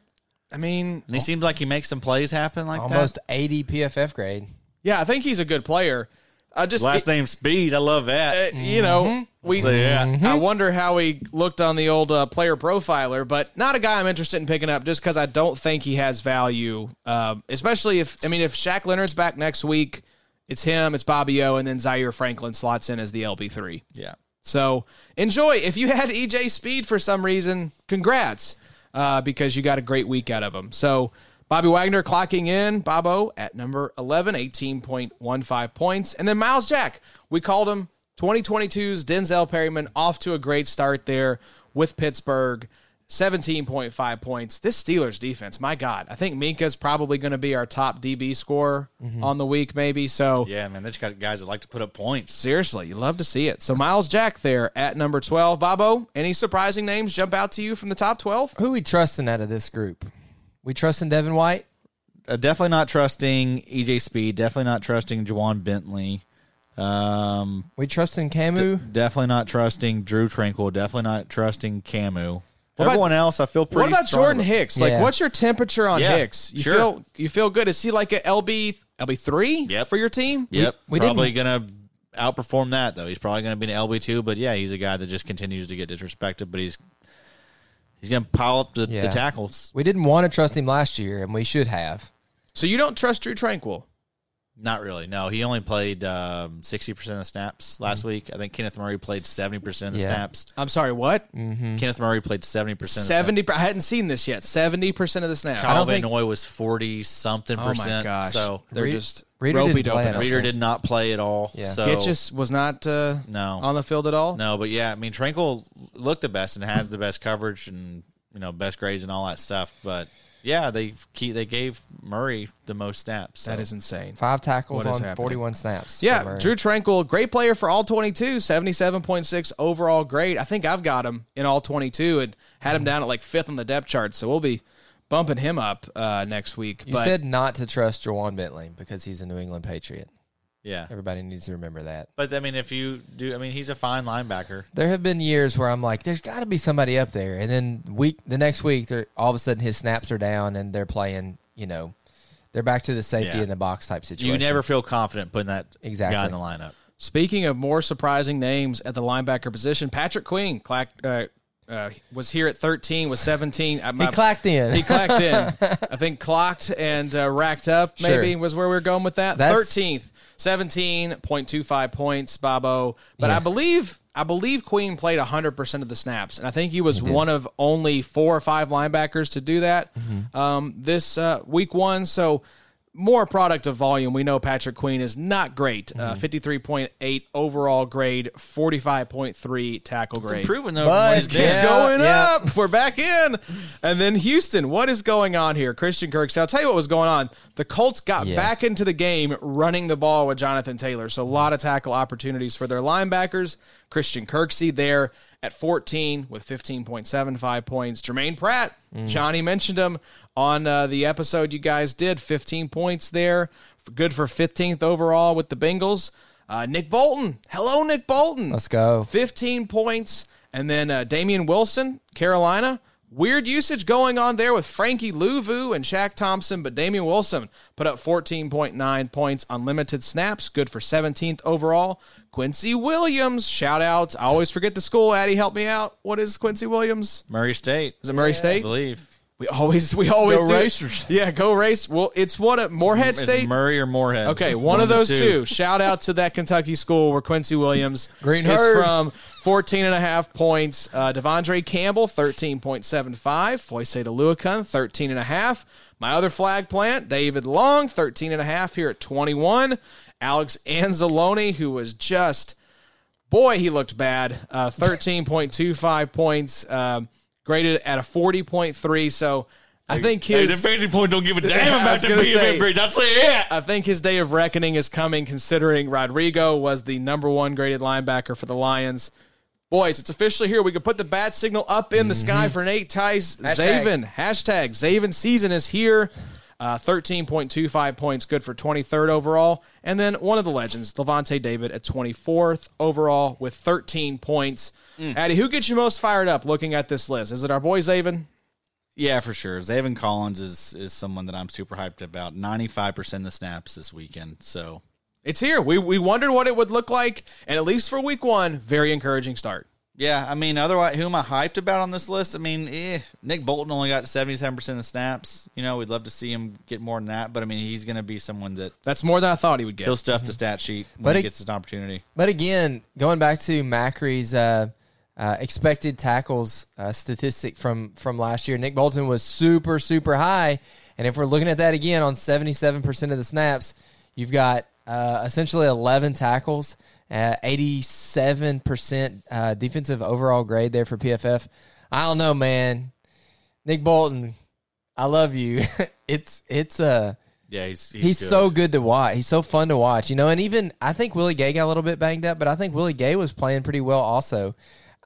I mean, And he seems like he makes some plays happen like Almost that. 80 PFF grade. yeah, I think he's a good player. Uh, just Last name Speed. I love that. uh, you know, we. So, yeah. I wonder how he looked on the old uh, player profiler, but not a guy I'm interested in picking up just because I don't think he has value. Um, especially if I mean, if Shaq Leonard's back next week, it's him, it's Bobby O, and then Zaire Franklin slots in as the LB three. yeah. So enjoy. If you had EJ Speed for some reason, congrats, uh, because you got a great week out of him. So Bobby Wagner clocking in, Bobo at number 11, 18.15 points. And then Myles Jack, we called him 2022's Denzel Perryman, off to a great start there with Pittsburgh. 17.5 points. This Steelers defense, my God. I think Minkah's probably going to be our top DB scorer mm-hmm. on the week, maybe. So Yeah, man. They just got guys that like to put up points. Seriously, you love to see it. So Myles Jack there at number 12. Bobo, any surprising names jump out to you from the top 12? Who we trusting out of this group? We trust in Devin White? Uh, definitely not trusting EJ Speed. Definitely not trusting Ja'Whaun Bentley. Um, We trusting Camus? definitely not trusting Drue Tranquill. Definitely not trusting Kamu. about- Everyone else, I feel pretty. What about strong Jordan about. Hicks? Like Yeah. what's your temperature on Yeah, Hicks? You sure. feel you feel good? Is he like a LB LB3 Yep. for your team? Yep, we probably didn't- gonna outperform that though. He's probably gonna be an LB two, but yeah, he's a guy that just continues to get disrespected. But he's he's gonna pile up the, Yeah. the tackles. We didn't want to trust him last year, and we should have. So you don't trust Drue Tranquill? Not really. No, he only played um, sixty percent of the snaps last week. I think Kenneth Murray played seventy percent of the Yeah. snaps. I'm sorry, what? Kenneth Murray played seventy percent. 70 I hadn't seen this yet. 70% of the snaps. Kyle don't Van think- Noy was forty something percent. Oh percent. my gosh. So they're Reed- just Reader ropey didn't play at us. Reader did not play at all. Yeah. So Gitchis was not uh, no, on the field at all. no, but yeah, I mean Tranquill looked the best and had the best coverage and you know best grades and all that stuff. But yeah, they key, they gave Murray the most snaps. so. That is insane. Five tackles What is on happening? 41 snaps. Yeah, Drue Tranquill, great player for all 22, 77.6 overall grade. I think I've got him in all 22 and had him down at like fifth on the depth chart. So we'll be bumping him up uh, next week. You but said not to trust Jawan Bentley because he's a New England Patriot. yeah. Everybody needs to remember that. But I mean, if you do, I mean, he's a fine linebacker. There have been years where I'm like, there's got to be somebody up there, and then week the next week, they're all of a sudden his snaps are down and they're playing. You know, they're back to the safety Yeah. in the box type situation. You never feel confident putting that Exactly. guy in the lineup. speaking of more surprising names at the linebacker position, Patrick Queen clack, uh, uh, was here at 13, was 17. I- He clacked in. He clacked in. I think clocked and uh, racked up, maybe Sure. was where we were going with that. That's- 13th. 17.25 points, Bobo. But I believe I believe Queen played 100% of the snaps, and I think he was one of only four or five linebackers to do that um, this uh, week one. So more product of volume. We know Patrick Queen is not great. Uh, 53.8 overall grade, 45.3 tackle grade. Improving though. But- from he's Yeah, going yeah. up. We're back in. And then Houston, what is going on here? Christian Kirksey. I'll tell you what was going on. The Colts got Yeah. back into the game running the ball with Jonathan Taylor. So a lot of tackle opportunities for their linebackers. Christian Kirksey there at 14 with 15.75 points. Germaine Pratt, Mm. Johnny mentioned him on uh, the episode you guys did. 15 points there. Good for 15th overall with the Bengals. Uh, Nick Bolton. Hello, Nick Bolton. Let's go. 15 points. And then uh, Damien Wilson, Carolina. Weird usage going on there with Frankie Luvu and Shaq Thompson, but Damien Wilson put up 14.9 points on limited snaps, good for 17th overall. Quincy Williams, shout out. I always forget the school. Addie, help me out. What is Quincy Williams? Murray State, Is it Murray I State? believe. We always we always Go do. Racers. Yeah, go race. Well, it's one at Morehead Is it State. Murray or Moorhead. Okay, one, of those two. Shout out to that Kentucky school where Quincy Williams Green is Herd. from 14 and a half points. Uh, De'Vondre Campbell, 13.75. Foyce Luacan, 13 and a half. My other flag plant, David Long, 13 and a half here at 21. Alex Anzalone, who was just, boy, he looked bad. Uh, 13.25 points, um, graded at a 40.3. So I think Hey, his. the fantasy point don't give a damn about the say- grade. That's it. I think his day of reckoning is coming, considering Rodrigo was the number one graded linebacker for the Lions. Boys, it's officially here. We can put the bat signal up in the sky for Nate Tice. Hashtag. Zaven. Hashtag Zaven season is here. Uh, 13.25 points, good for 23rd overall. And then one of the legends, Lavonte David, at 24th overall with 13 points. Addy, who gets you most fired up looking at this list? Is it our boy Zaven? Yeah, for sure. Zaven Collins is is someone that I'm super hyped about. 95% of the snaps this weekend. So It's here. We, we wondered what it would look like. And at least for week one, very encouraging start. Yeah, I mean, otherwise, who am I hyped about on this list? I mean, eh, Nick Bolton only got seventy-seven percent of the snaps. You know, we'd love to see him get more than that, but I mean, he's going to be someone that That's more than I thought he would get. he'll stuff the stat sheet when But he it- gets an opportunity. But again, going back to Macri's uh, uh, expected tackles uh, statistic from from last year, Nick Bolton was super super high, and if we're looking at that again on seventy seven percent of the snaps, you've got uh, essentially eleven tackles, eighty seven percent uh, defensive overall grade there for PFF. I don't know, man. Nick Bolton, I love you. it's it's uh Yeah, he's he's, He's good. so good to watch. He's so fun to watch, you know. And even I think Willie Gay got a little bit banged up, but I think Willie Gay was playing pretty well also.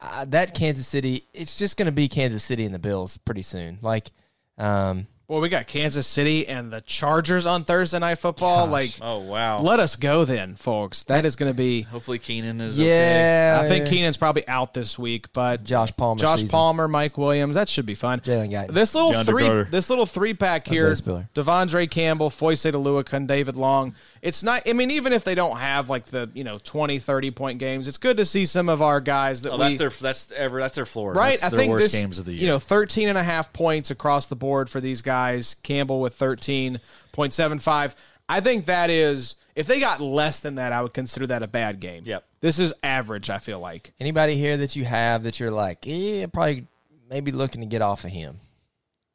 Uh, that Kansas City, it's just going to be Kansas City and the Bills pretty soon. Like, um, Well, we got Kansas City and the Chargers on Thursday night football. Like, Oh wow! let us go then, folks. That is going to be. Hopefully Keenan is okay. yeah, I think Keenan's probably out this week, but Josh Palmer, Josh season. Palmer, Mike Williams, that should be fun. Jalen Guyton. This little John three, DeGarter. this little three pack here: De'Vondre Campbell, Foyce DeLuca, and David Long. It's not. I mean, even if they don't have like the you know 20, 30 point games, it's good to see some of our guys that Oh, we that's their that's ever that's their floor. Right, That's I their think worst this, games of the year. you know, 13 and a half points across the board for these guys. Campbell with 13.75. I think that is, if they got less than that, I would consider that a bad game. Yep. This is average, I feel like. Anybody here that you have that you're like, yeah, probably maybe looking to get off of him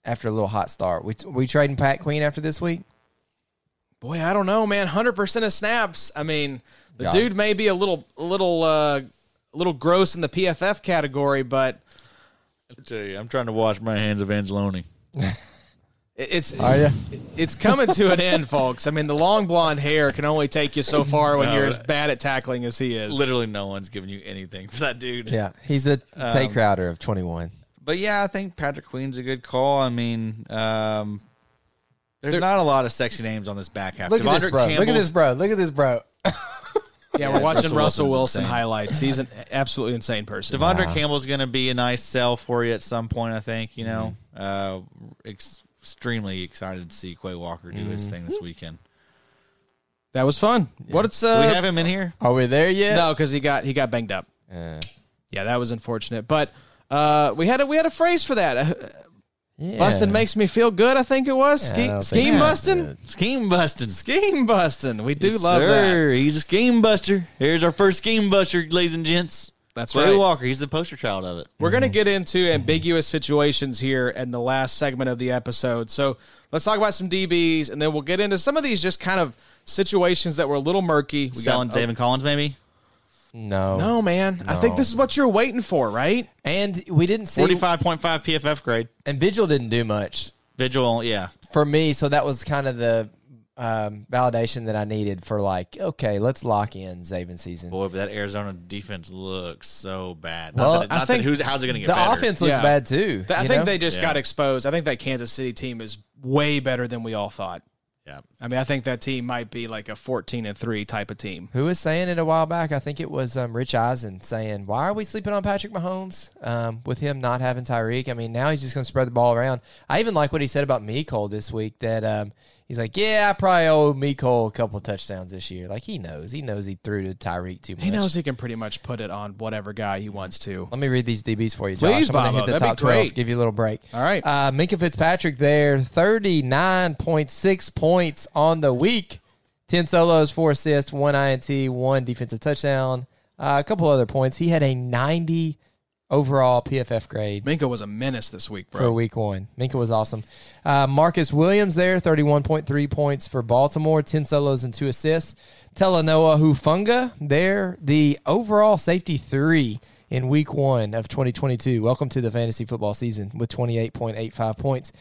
after a little hot start. We we trading Pat Queen after this week. Boy, I don't know, man. 100% of snaps. I mean, the God. dude may be a little, a little, uh, a little gross in the PFF category, but I tell you, I'm trying to wash my hands of Angeloni. it's Are you? it's coming to an end, folks. I mean, the long blonde hair can only take you so far when No, you're as bad at tackling as he is. Literally, no one's giving you anything for that dude. Yeah, he's the Tae Crowder of 21. But yeah, I think Patrick Queen's a good call. I mean, um, there's not a lot of sexy names on this back half. Look at this De'Vondre bro. Look at Campbell's- this bro. Look at this bro. Yeah, we're watching Russell Russell, Wilson's Wilson insane. highlights. He's an absolutely insane person. De'Vondre Campbell's going to be a nice sell for you at some point. I think you know. Uh, ex- extremely excited to see Quay Walker do his thing this weekend. that was fun. What it's Do uh, we have him in here? Are we there yet? no, because he got he got banged up. Uh, Yeah, that was unfortunate. But uh, we had a we had a phrase for that. Uh, Yeah. Busting makes me feel good. I think it was Yeah, I Ske- don't think scheme that's busting. Scheme busting. Scheme busting. We do Yes, love that. sir. He's a scheme buster. Here's our first scheme buster, ladies and gents. That's Clay right. Walker. He's the poster child of it. We're going to mm-hmm. get into ambiguous situations here in the last segment of the episode. So let's talk about some DBs, and then we'll get into some of these just kind of situations that were a little murky. We Selling got, oh, David Collins, maybe. No. No, man. I think this is what you're waiting for, right? And we didn't see. Forty-five point five PFF grade. And Vigil didn't do much Vigil, yeah. for me, so that was kind of the um, validation that I needed for like, okay, let's lock in Zaven season. Boy, but that Arizona defense looks so bad. Well, not that, it- I think that who's how's it going to get the better? offense looks Yeah. bad too. I think know? they just Yeah. got exposed. I think that Kansas City team is way better than we all thought. Yeah. I mean, I think that team might be like a 14 and 3 type of team. Who was saying it a while back? I think it was um, Rich Eisen saying, "Why are we sleeping on Patrick Mahomes um, with him not having Tyreek? I mean, now he's just going to spread the ball around." I even like what he said about Cole this week. That um, he's like, "Yeah, I probably owe Cole a couple touchdowns this year." Like he knows, he knows he threw to Tyreek too much. He knows he can pretty much put it on whatever guy he wants to. Let me read these DBs for you, Josh. Please, I'm going to hit the top twelve. Give you a little break. All right. Uh, Minkah Fitzpatrick there, thirty nine point six points on the week. 10 solos, 4 assists, 1 INT, 1 defensive touchdown, uh, a couple other points. He had a 90 overall PFF grade Minkah was a menace this week, bro. for week one. Minkah was awesome. Uh, Marcus Williams there, 31.3 points for Baltimore, 10 solos and 2 assists. Talanoa Hufanga there, the overall safety 3 in week one of 2022. Welcome to the fantasy football season with 28.85 points.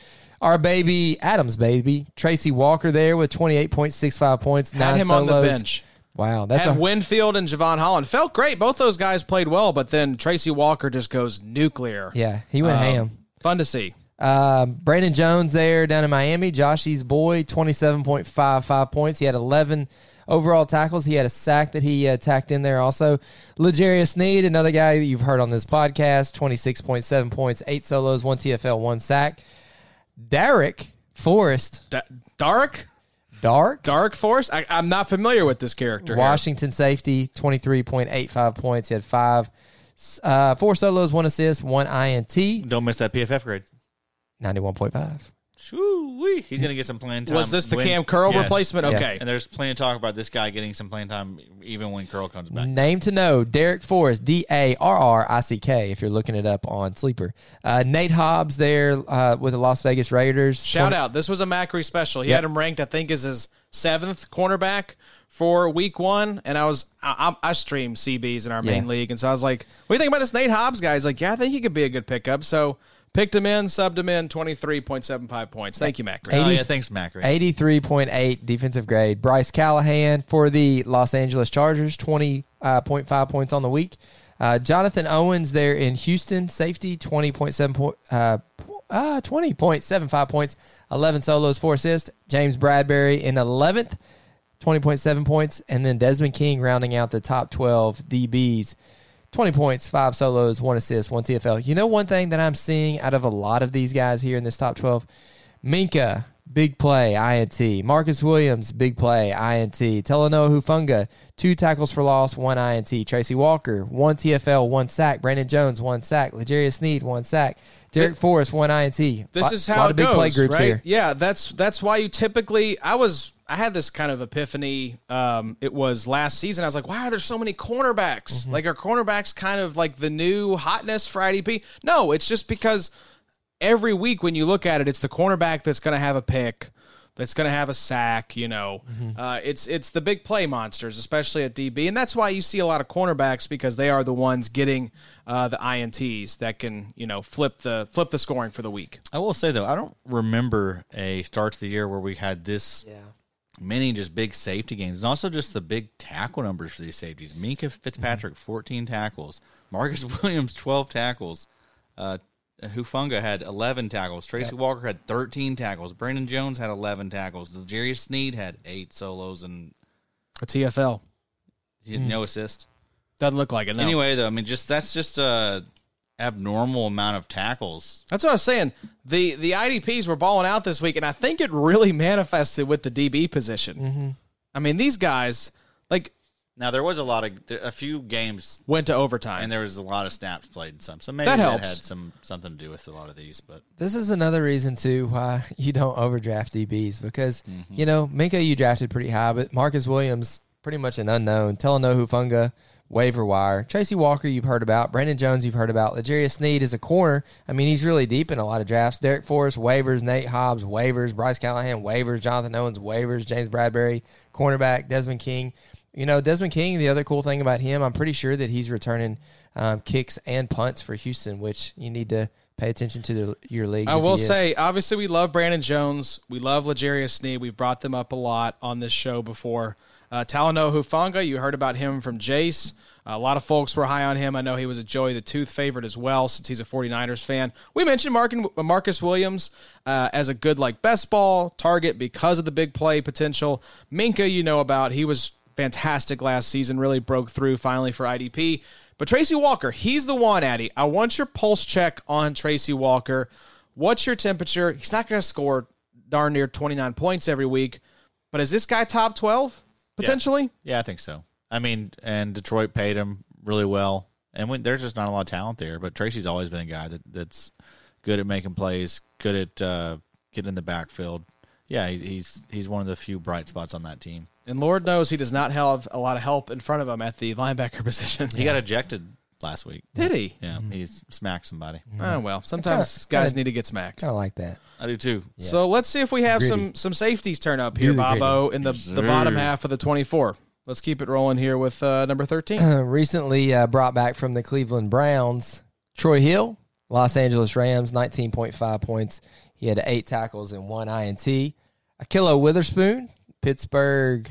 Our baby, Adams baby, Tracy Walker there with 28.65 points, Had nine him on the solos. bench. Wow, that's Had a Winfield and Jevon Holland. Felt great. Both those guys played well, but then Tracy Walker just goes nuclear. yeah. He went Um, ham. Fun to see. Um, Brandon Jones there down in Miami. Joshy's boy, 27.55 points. He had 11 overall tackles. He had a sack that he uh, tacked in there also. L'Jarius Sneed, another guy that you've heard on this podcast, 26.7 points, 8 solos, 1 TFL, 1 sack. Darrick Forrest, Da- Dark? Dark, Dark Force? I, I'm not familiar with this character. here. Washington safety, 23.85 points. He had 5, uh, 4 solos, 1 assist, 1 INT, Don't miss that PFF grade. 91.5. Shoo-wee. He's going to get some playing time. Was this the when- Cam Curl Yes. replacement? Yeah. Okay. And there's plenty of talk about this guy getting some playing time even when Curl comes back. Name to know, Darrick Forrest, D A R R I C K, if you're looking it up on Sleeper. Uh, Nate Hobbs there uh, with the Las Vegas Raiders. Shout 20 out. This was a Macri special. He Yep. had him ranked, I think, as his seventh cornerback for week one. And I was, I, I I stream CBs in our main Yeah. league. And so I was like, what do you think about this Nate Hobbs guy? He's like, yeah, I think he could be a good pickup. So picked him in, subbed him in, 23.75 points. Thank you, Macri. Oh, yeah. Thanks, Macri. 83.8 defensive grade. Bryce Callahan for the Los Angeles Chargers, 20.5 points on the week. Uh, Jonathan Owens there in Houston, safety, 20.7 point, uh, uh, 20.75 points, 11 solos, 4 assists. James Bradberry in 11th, 20.7 points. And then Desmond King rounding out the top 12 DBs. 20 points, five solos, one assist, one TFL. You know, one thing that I'm seeing out of a lot of these guys here in this top 12 Minkah, big play, INT. Marcus Williams, big play, INT. Talanoa Hufanga, two tackles for loss, one INT. Tracy Walker, one TFL, one sack. Brandon Jones, one sack. L'Jarius Sneed, one sack. Darrick Forrest, one INT. This Lot- is how lot it of big goes, play groups right? here. Yeah, that's that's why you typically. I was I had this kind of epiphany. Um, it was last season. I was like, why are there so many cornerbacks? Mm-hmm. Like, are cornerbacks kind of like the new hotness for IDP? No, it's just because every week when you look at it, it's the cornerback that's going to have a pick. That's going to have a sack, you know. Mm-hmm. Uh, it's it's the big play monsters, especially at DB, and that's why you see a lot of cornerbacks because they are the ones getting uh, the ints that can, you know, flip the flip the scoring for the week. I will say, though, I don't remember a start to the year where we had this many just big safety games and also just the big tackle numbers for these safeties. Minkah Fitzpatrick, mm-hmm. 14 tackles. Marcus Williams, 12 tackles. Uh, Hufanga had 11 tackles. Tracy Walker had 13 tackles. Brandon Jones had 11 tackles. Jerry Sneed had eight solos and A TFL he had no hmm. assist. doesn't look like it. No. Anyway, though, I mean, just that's just a abnormal amount of tackles. That's what I was saying. The the IDPs were balling out this week, and I think it really manifested with the DB position. I mean, these guys, like Now there was a lot of a few games, Went to overtime. and there was a lot of snaps played in some. So maybe That that, helps. had some something to do with a lot of these. But This is another reason too why you don't overdraft DBs because Mm-hmm. you know Minkah you drafted pretty high, but Marcus Williams pretty much an unknown. Talanoa Hufanga waiver wire. Tracy Walker you've heard about. Brandon Jones you've heard about. L'Jarius Sneed is a corner. I mean he's really deep in a lot of drafts. Darrick Forrest waivers. Nate Hobbs waivers. Bryce Callahan waivers. Jonathan Owens waivers. James Bradberry cornerback. Desmond King. You know Desmond King. The other cool thing about him, I'm pretty sure that he's returning um, kicks and punts for Houston, which you need to pay attention to the, your league. I will say, obviously, we love Brandon Jones. We love Legarius Sneed. We've brought them up a lot on this show before. Uh, Talanoa Hufanga, you heard about him from Jace. a lot of folks were high on him. I know he was a Joey the Tooth favorite as well, since he's a 49ers fan. We mentioned Mark Marcus Williams uh, as a good, like, best ball target because of the big play potential. Minkah, you know about. He was fantastic last season, really broke through finally for IDP. But Tracy Walker, he's the one, Addy. I want your pulse check on Tracy Walker. What's your temperature? He's not going to score darn near 29 points every week, but is this guy top 12 potentially? yeah, I think so. I mean, and Detroit paid him really well, and when, there's just not a lot of talent there. But Tracy's always been a guy that that's good at making plays, good at uh, getting in the backfield. Yeah, he's, he's he's one of the few bright spots on that team. And Lord knows he does not have a lot of help in front of him at the linebacker position. He got ejected last week. Did he? Yeah, he smacked somebody. Oh well, sometimes kinda- guys kinda- need to get smacked. Kind of like that. I do too. So let's see if we have Gritty. some some safeties turn up here, Do the Bobo, in the Yes, the bottom half of the 24. Let's keep it rolling here with uh, number 13. recently uh, brought back from the Cleveland Browns, Troy Hill, Los Angeles Rams, 19.5 points. He had eight tackles and one INT. Ahkello Witherspoon, Pittsburgh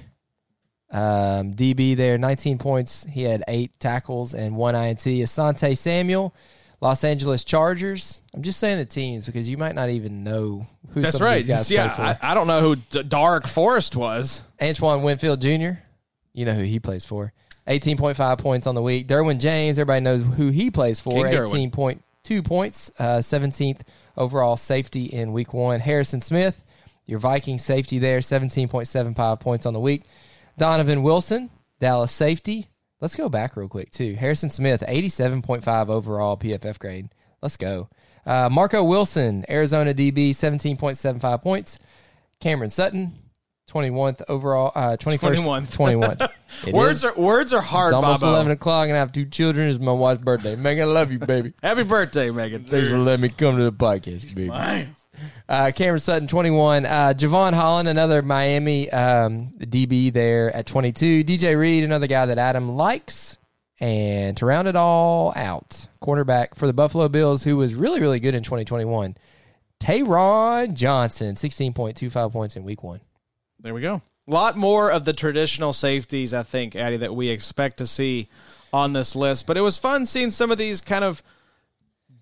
um, DB there, 19 points. He had eight tackles and one INT. Asante Samuel, Los Angeles Chargers. I'm just saying the teams because you might not even know who That's some of right. these guys play Yeah. I, I don't know who D- Darrick Forrest was. Antoine Winfield Jr. You know who he plays for. 18.5 points on the week. Derwin James, everybody knows who he plays for. 18.2 points, uh, 17th overall safety in week one. Harrison Smith, your Viking safety there, 17.75 points on the week. Donovan Wilson, Dallas safety. Let's go back real quick, too. Harrison Smith, 87.5 overall PFF grade. Let's go. Uh, Marco Wilson, Arizona DB, 17.75 points. Cameron Sutton, 21th overall, uh, 21st. 21th. 21th. Words is. are words are hard, It's almost Bobo. 11 o'clock and I have two children. It's my wife's birthday. Megan, I love you, baby. Happy birthday, Megan. Thanks for letting me come to the podcast, baby. Uh, Cameron Sutton, 21. Uh, Jevon Holland, another Miami um, DB there at 22. DJ Reed, another guy that Adam likes. And to round it all out, cornerback for the Buffalo Bills, who was really, really good in 2021, Taron Johnson, 16.25 points in week one. There we go. A lot more of the traditional safeties, I think, Addy, that we expect to see on this list. But it was fun seeing some of these kind of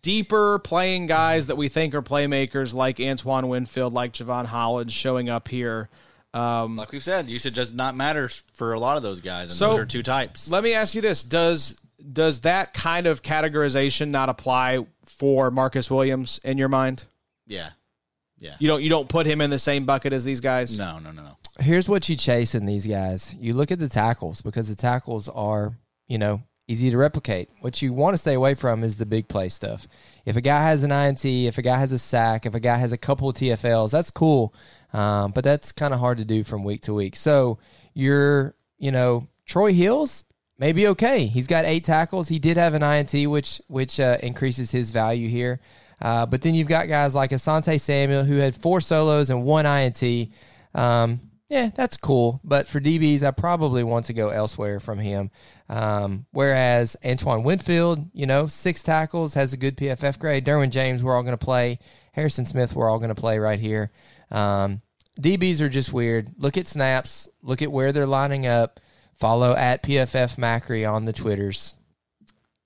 deeper playing guys that we think are playmakers, like Antoine Winfield, like Jevon Holland, showing up here. Um, Like we've said, usage does not matter for a lot of those guys, and So, those are two types. let me ask you this: Does does that kind of categorization not apply for Marcus Williams in your mind? yeah, yeah. You don't you don't put him in the same bucket as these guys. No, no, no, no. here's what you chase in these guys. You look at the tackles because the tackles are, you know, easy to replicate. What you want to stay away from is the big play stuff. If a guy has an INT, if a guy has a sack, if a guy has a couple of TFLs, that's cool. Um, but that's kind of hard to do from week to week. So you're, you know, Troy Hills maybe okay. He's got eight tackles. He did have an INT, which which uh, increases his value here. Uh, but then you've got guys like Asante Samuel who had four solos and one INT. Um, yeah, that's cool. But for DBs, I probably want to go elsewhere from him. Um, whereas Antoine Winfield, you know, six tackles, has a good PFF grade. Derwin James, we're all going to play. Harrison Smith, we're all going to play right here. Um, DBs are just weird. Look at snaps. Look at where they're lining up. Follow at PFF Macri on the Twitters.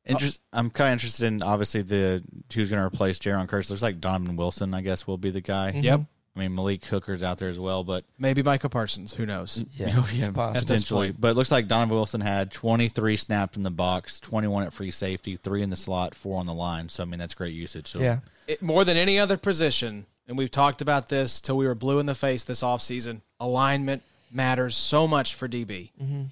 Interest, I'm kind of interested in obviously the who's going to replace Jayron Kearse. Looks like Donovan Wilson, I guess, will be the guy. Yep. I mean Malik Hooker's out there as well, but Maybe Micah Parsons. Who knows? Mm, yeah, you know, yeah, it's possible. At this potentially. But it looks like Donovan Wilson had 23 snaps in the box, 21 at free safety, three in the slot, four on the line. So I mean that's great usage. So Yeah. it, more than any other position, and we've talked about this till we were blue in the face this offseason, alignment matters so much for DB. Mm-hmm.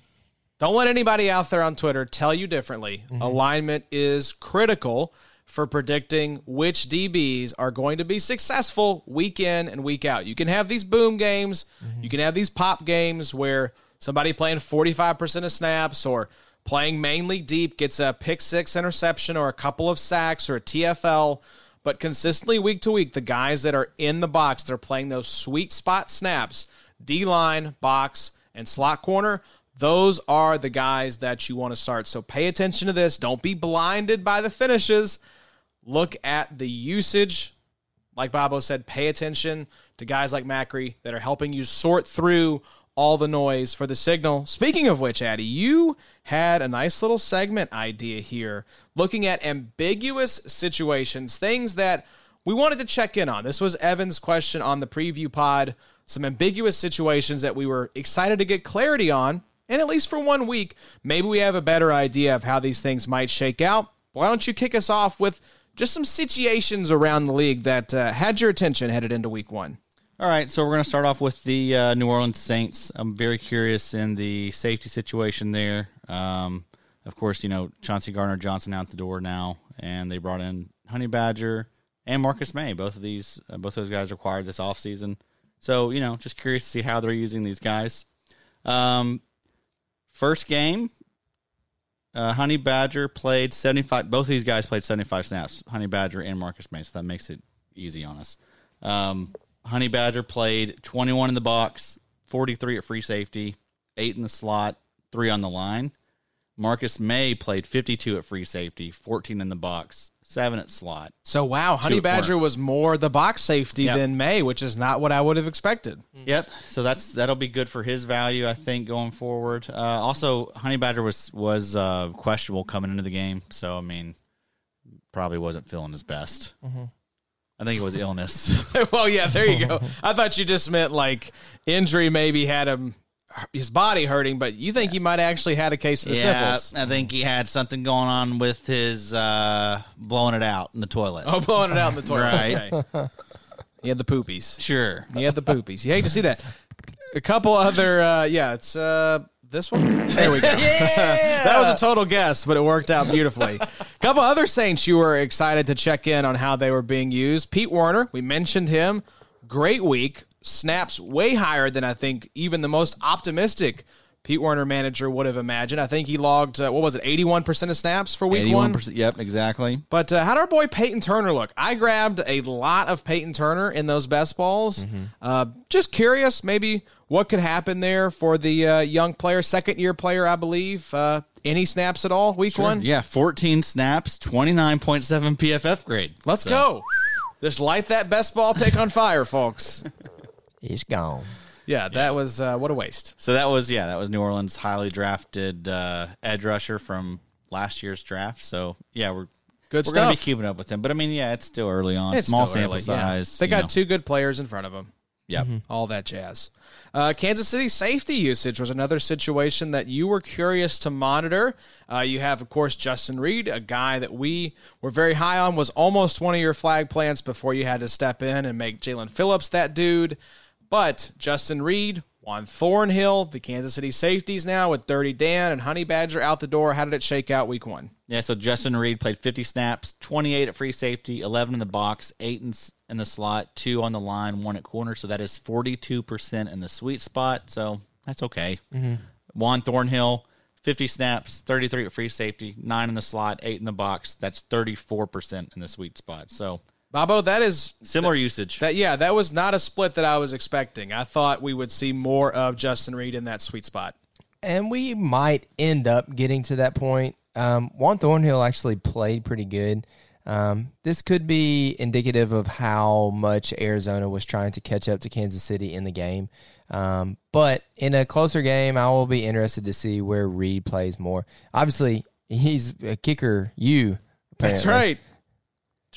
Don't let anybody out there on Twitter tell you differently. Mm-hmm. Alignment is critical for predicting which DBs are going to be successful week in and week out. You can have these boom games, you can have these pop games where somebody playing 45% of snaps or playing mainly deep gets a pick six interception or a couple of sacks or a TFL. But consistently week to week, the guys that are in the box, they're playing those sweet spot snaps, D line, box, and slot corner. Those are the guys that you want to start. So pay attention to this. Don't be blinded by the finishes. Look at the usage. Like Bobo said, pay attention to guys like Macri that are helping you sort through all the noise for the signal. Speaking of which, Addy, you had a nice little segment idea here looking at ambiguous situations, things that we wanted to check in on. This was Evan's question on the preview pod. Some ambiguous situations that we were excited to get clarity on. And at least for one week, maybe we have a better idea of how these things might shake out. Why don't you kick us off with just some situations around the league that uh, had your attention headed into week one? All right, so we're going to start off with the uh, New Orleans Saints. I'm very curious in the safety situation there. Um, of course, you know Chauncey Gardner Johnson out the door now, and they brought in Honey Badger and Marcus Maye. Both of these, uh, both those guys required this offseason. So you know, just curious to see how they're using these guys. Um, first game, uh, Honey Badger played 75. Both of these guys played 75 snaps. Honey Badger and Marcus Maye, so that makes it easy on us. Um, Honey Badger played 21 in the box, 43 at free safety, eight in the slot, three on the line. Marcus Maye played 52 at free safety, 14 in the box, seven at slot. So wow, Honey Badger corner. was more the box safety Yep. than Maye, which is not what I would have expected. Yep. So that's that'll be good for his value, I think, going forward. Uh, also, Honey Badger was was uh, questionable coming into the game, so I mean, probably wasn't feeling his best. I think it was illness. well, yeah, there you go. I thought you just meant like injury maybe had him his body hurting, but you think he might have actually had a case of the yeah, sniffles. I think he had something going on with his uh, blowing it out in the toilet. Oh, blowing it out in the toilet. Right. Okay. He had the poopies. Sure. He had the poopies. You hate to see that. A couple other, uh, yeah, it's uh, this one. There we go. that was a total guess, but it worked out beautifully. A couple other Saints you were excited to check in on how they were being used. Pete Werner, we mentioned him. Great week. Snaps way higher than I think even the most optimistic Pete Werner manager would have imagined. I think he logged, uh, what was it, 81% of snaps for week one? 81%. Yep, exactly. But uh, how did our boy Peyton Turner look? I grabbed a lot of Peyton Turner in those best balls. Uh, just curious, maybe what could happen there for the uh, young player, second year player, I believe. Uh, any snaps at all, week one? Yeah, 14 snaps, 29.7 PFF grade. Let's So, go. Just light that best ball pick on fire, folks. He's gone. Yeah, that was uh, what a waste. So that was, yeah, that was New Orleans' highly drafted uh, edge rusher from last year's draft. So, yeah, we're. Good we're going to be keeping up with him, but I mean, yeah, it's still early on. It's Small sample early, yeah. size. They got know. two good players in front of them. Yep. all that jazz. Uh, Kansas City safety usage was another situation that you were curious to monitor. Uh, you have, of course, Justin Reid, a guy that we were very high on, was almost one of your flag plants before you had to step in and make Jaelan Phillips that dude. But Justin Reid, Juan Thornhill, the Kansas City safeties now with Dirty Dan and Honey Badger out the door. How did it shake out week one? Yeah, so Justin Reid played 50 snaps, 28 at free safety, 11 in the box, 8 in, in the slot, 2 on the line, 1 at corner. So that is 42% in the sweet spot. So that's okay. Mm-hmm. Juan Thornhill, 50 snaps, 33 at free safety, 9 in the slot, 8 in the box. That's 34% in the sweet spot. So Bobo, that is similar usage. That yeah, that was not a split that I was expecting. I thought we would see more of Justin Reid in that sweet spot. And we might end up getting to that point. Um, Juan Thornhill actually played pretty good. Um, this could be indicative of how much Arizona was trying to catch up to Kansas City in the game. Um, but in a closer game, I will be interested to see where Reid plays more. Obviously, he's a kicker. You, That's apparently.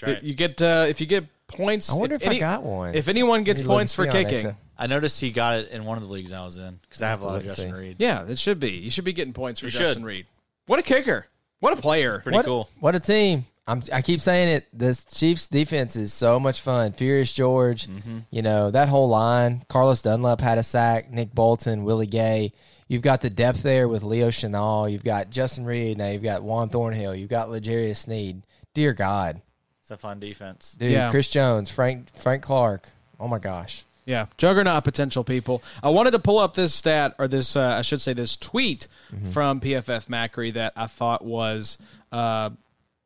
Right. You get uh, if you get points. I wonder if, any- I got one. If anyone gets Maybe points for kicking, I noticed he got it in one of the leagues I was in because I have a lot of Justin see. Reid. yeah, it should be. You should be getting points for You Justin should. Reid. What a kicker! What a player! Pretty what, cool. What a team! I'm, I keep saying it. This Chiefs defense is so much fun. Furious George, Mm-hmm. you know that whole line. Carlos Dunlap had a sack. Nick Bolton, Willie Gay. You've got the depth there with Leo Chenal. You've got Justin Reid. Now you've got Juan Thornhill. You've got L'Jarius Sneed. Dear God, It's a fun defense. dude, Yeah. Chris Jones, Frank Frank Clark. Oh my gosh. Yeah, juggernaut potential people. I wanted to pull up this stat, or this, uh, I should say, this tweet from PFF Macri that I thought was, uh,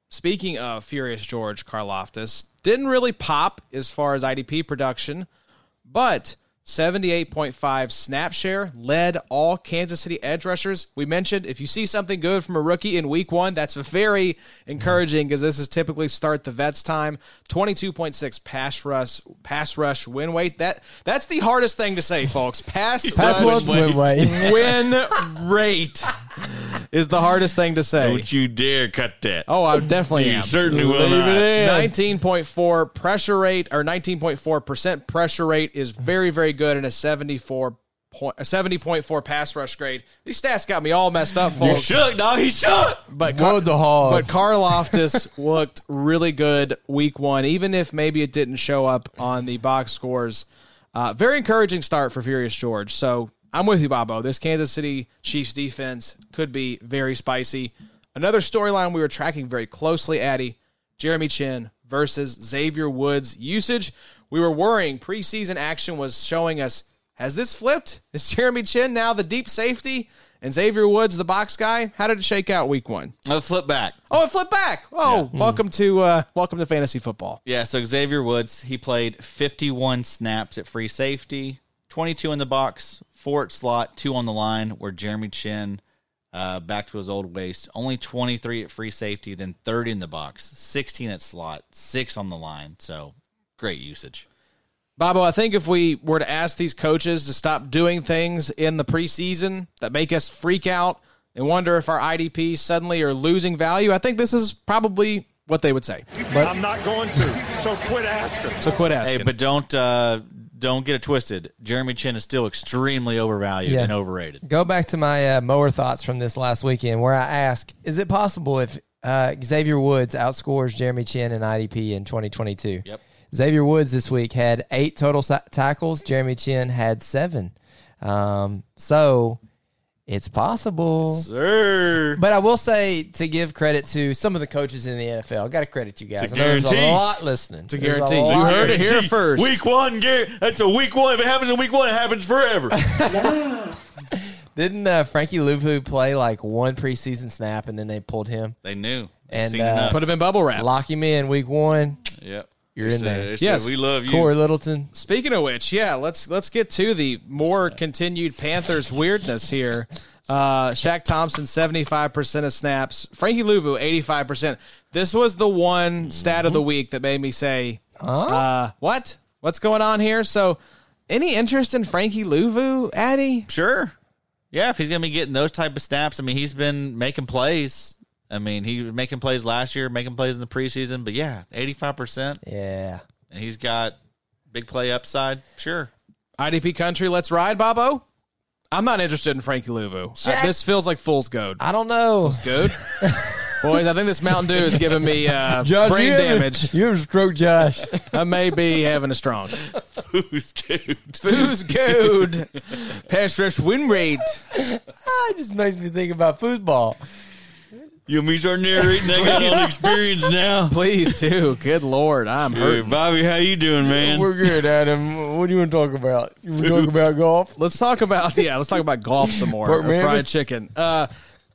speaking of Furious George Karlaftis, didn't really pop as far as IDP production, but 78.5 snap share led all Kansas City edge rushers. We mentioned if you see something good from a rookie in week one, that's very encouraging because this is typically start the vets time. 22.6 pass rush pass rush win weight. That that's the hardest thing to say, folks. Pass Pass rush win weight. win rate is the hardest thing to say. Don't you dare cut that. Oh, I definitely You am. certainly will Leave not. it in. 19.4 pressure rate or 19.4% pressure rate is very, very good in a 74 point, a 70.4 pass rush grade. These stats got me all messed up, You folks. shook, dog. He shook. But Mowed the hog. but Karlaftis looked really good week one, even if maybe it didn't show up on the box scores. Uh, very encouraging start for Furious George. So I'm with you, Bobo. This Kansas City Chiefs defense could be very spicy. Another storyline we were tracking very closely, Addy, Jeremy Chinn versus Xavier Woods usage. We were worrying preseason action was showing us has this flipped? Is Jeremy Chinn now the deep safety and Xavier Woods the box guy? How did it shake out week one? Let's flip back. Oh, it flipped back. Oh, welcome to uh, welcome to fantasy football. Yeah, so Xavier Woods, he played 51 snaps at free safety, 22 in the box, four at slot, two on the line, where Jeremy Chinn, uh, back to his old waist. only 23 at free safety, then 30 in the box, 16 at slot, six on the line. So great usage. Bobo, I think if we were to ask these coaches to stop doing things in the preseason that make us freak out and wonder if our IDPs suddenly are losing value, I think this is probably what they would say. But I'm not going to. So quit asking. So quit asking. Hey, but don't uh, don't get it twisted. Jeremy Chinn is still extremely overvalued Yeah. and overrated. Go back to my uh, mower thoughts from this last weekend, where I ask: Is it possible if uh, Xavier Woods outscores Jeremy Chinn in IDP in 2022? Yep. Xavier Woods this week had eight total sa- tackles. Jeremy Chinn had seven. Um, so it's possible. Sir. But I will say to give credit to some of the coaches in the NFL. I got to credit you guys. It's a I know there's a lot listening. It's a guarantee. You heard it here first. Week one, Gary. That's a week one. If it happens in week one, it happens forever. Didn't uh, Frankie Luvu play like one preseason snap and then they pulled him? they knew. They've And, seen uh. Put him in bubble wrap. Lock him in week one. Yep. You're in said- there. Yes. we love you. Cory Littleton. Speaking of which, yeah, let's let's get to the more continued Panthers weirdness here. Uh, Shaq Thompson, seventy five percent of snaps. Frankie Luvu, eighty five percent. This was the one stat of the week that made me say, uh, "What? What's going on here?" So, any interest in Frankie Luvu, Addy? Sure. Yeah, if he's going to be getting those type of snaps, I mean, he's been making plays. I mean, he was making plays last year, making plays in the preseason. But yeah, 85%. Yeah. And he's got big play upside. Sure. IDP country, let's ride, Bobo. I'm not interested in Frankie Luvu. Uh, this feels like fool's goad. I don't know. Fool's Good. Boys, I think this Mountain Dew is giving me uh, brain damage. You have a stroke, Josh. I may be having a strong. Who's good? Who's good? Pass rush win rate. it just makes me think about football. You want me to start narrating? I got all the experience now. Please do. Good lord, I'm Hey, hurting. Bobby, how you doing, man? We're good, Adam. What do you want to talk about? You want to talk about golf? Let's talk about yeah. Let's talk about golf some more. Burt or fried chicken. Uh,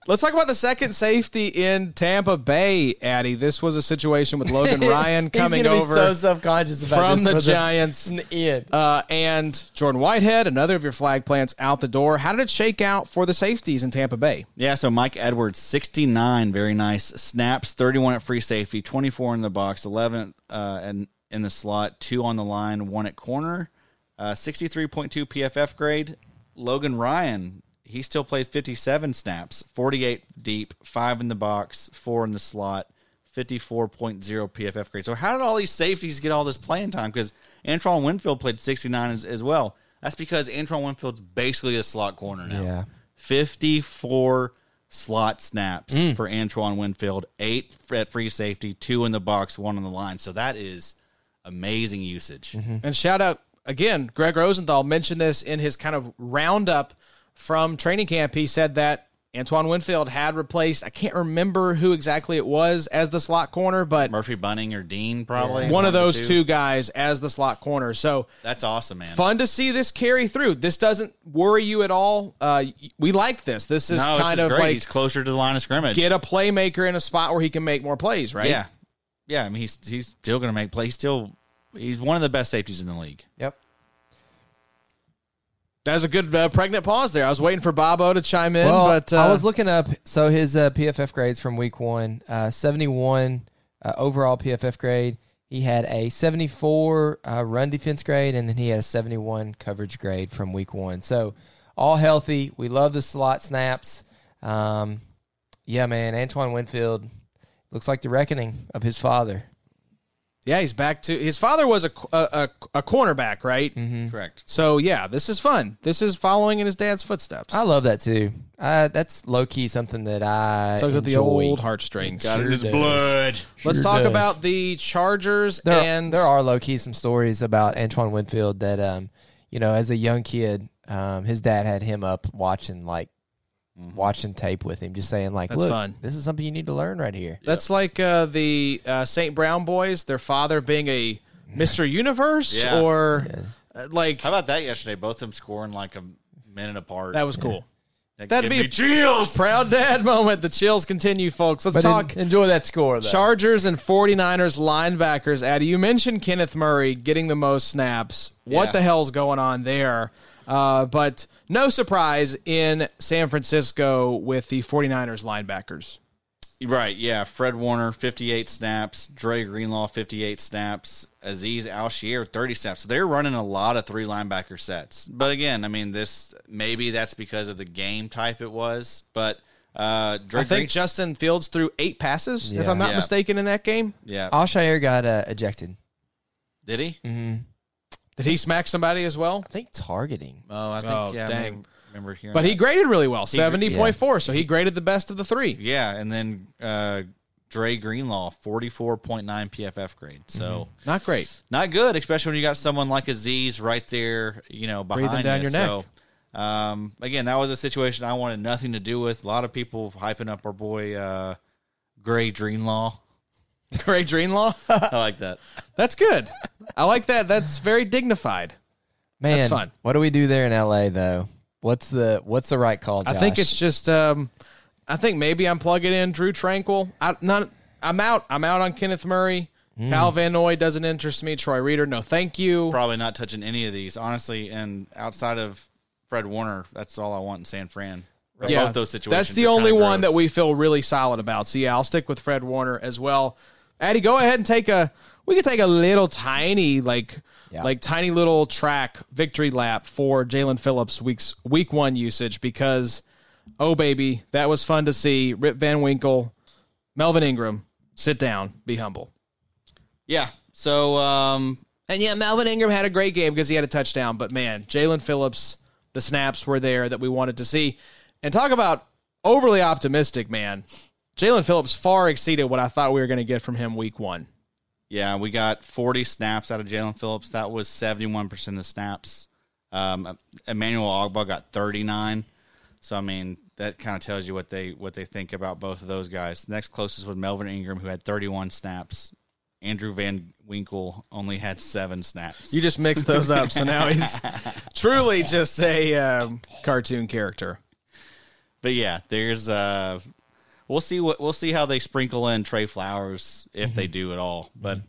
let's talk about the second safety in Tampa Bay. Addy, this was a situation with Logan Ryan coming He's over be so self-conscious about from this the Giants. in. Uh, and Jordan Whitehead, another of your flag plants, out the door. How did it shake out for the safeties in Tampa Bay? Yeah, so Mike Edwards, 69, very nice. Snaps, 31 at free safety, 24 in the box, 11 uh, and in the slot, 2 on the line, 1 at corner. Uh, 63.2 PFF grade. Logan Ryan, he still played 57 snaps, 48 deep, 5 in the box, 4 in the slot, 54.0 PFF grade. So how did all these safeties get all this playing time? Because Antoine Winfield played 69 as, as well. That's because Antoine Winfield's basically a slot corner now. Yeah. 54 slot snaps mm. for Antoine Winfield, eight at free safety, two in the box, one on the line. So that is amazing usage. Mm-hmm. And shout out again, Gregg Rosenthal mentioned this in his kind of roundup from training camp, he said that Antoine Winfield had replaced, I can't remember who exactly it was as the slot corner, but Murphy-Bunting or Dean probably one of the those two guys as the slot corner. So That's awesome, man. fun to see this carry through. This doesn't worry you at all. Uh, we like this. This is no, kind this is of great. like He's closer to the line of scrimmage. get a playmaker in a spot where he can make more plays, right? Yeah, yeah. I mean, he's he's still going to make plays. He's still he's one of the best safeties in the league. Yep. That was a good uh, pregnant pause there. I was waiting for Bobo to chime in, Well, but uh, I was looking up so his uh, PFF grades from week one, uh, 71 uh, overall PFF grade. He had a 74 uh, run defense grade, and then he had a 71 coverage grade from week one. So all healthy. We love the slot snaps. Um, yeah, man, Antoine Winfield looks like the reckoning of his father. Yeah, he's back to his father was a a, a, a cornerback, right? Mm-hmm. Correct. So yeah, this is fun. This is following in his dad's footsteps. I love that too. Uh, that's low key something that I Tugs at the old heartstrings. Got it in his blood. Let's talk does. about the Chargers there, and there are low key some stories about Antoine Winfield that um you know as a young kid um his dad had him up watching like watching tape with him just saying like Mm-hmm. That's look fun. this is something you need to learn right here That's like uh, the uh, St. Brown boys, their father being a Mr. Universe Yeah. or uh, like How about that yesterday? Both of them scoring like a minute apart. that was cool. That that'd gave be- me chills. Proud dad moment. The chills continue, folks. Let's but talk en- enjoy that score though Chargers and 49ers linebackers. Addy, you mentioned Kenneth Murray getting the most snaps. What Yeah. the hell's going on there? Uh, but no surprise in San Francisco with the 49ers linebackers. Right, yeah. Fred Warner, 58 snaps. Dre Greenlaw, 58 snaps. Azeez Al-Shaair, 30 snaps. So they're running a lot of three linebacker sets. But again, I mean, this maybe that's because of the game type it was. But uh, Dre I think Green- Justin Fields threw eight passes, if I'm not Yeah. mistaken, in that game. yeah. Al-Shaair got uh, ejected Did he? Did he smack somebody as well? I think targeting Oh, I think, Oh, yeah. I dang. remember, remember hearing But he graded really well, 70.4. yeah. So he graded the best of the three. Yeah, and then uh, Dre Greenlaw, 44.9 PFF grade. So Not great. not good, especially when you got someone like Aziz right there, you know, behind Breathing down you. your neck. So, um, again, that was a situation I wanted nothing to do with. A lot of people hyping up our boy uh, Gray Greenlaw. Great Greenlaw. I like that. That's good. I like that. That's very dignified. man That's fun. what do we do there in LA though what's the what's the right call I think it's just. Um, I think maybe I'm plugging in Drue Tranquill. I not. I'm out. I'm out on Kenneth Murray. Hmm. Kyle Van Noy doesn't interest me. Troy Reeder, no, thank you. Probably not touching any of these, honestly. And outside of Fred Warner, that's all I want in San Fran. Both those situations. That's the only kinda one that we feel really solid about. So yeah, I'll stick with Fred Warner as well. Addy, go ahead and take a. We could take a little tiny, like, Yeah. like tiny little track victory lap for Jaelan Phillips weeks week one usage because, oh baby, that was fun to see. Rip Van Winkle, Melvin Ingram, sit down, be humble. Yeah. So, um, And yeah, Melvin Ingram had a great game because he had a touchdown. But man, Jaelan Phillips, the snaps were there that we wanted to see. And talk about overly optimistic, man. Jaelan Phillips far exceeded what I thought we were going to get from him week one. Yeah, we got 40 snaps out of Jaelan Phillips. That was 71% of the snaps. Um, Emmanuel Ogbah got 39. So I mean, that kind of tells you what they what they think about both of those guys. Next closest was Melvin Ingram, who had 31 snaps. Andrew Van Winkle only had seven snaps. You just mixed those up, so now he's truly just a um, cartoon character. but yeah, there's uh, we'll see what we'll see how they sprinkle in Trey Flowers if they mm-hmm. do at all. Mm-hmm. But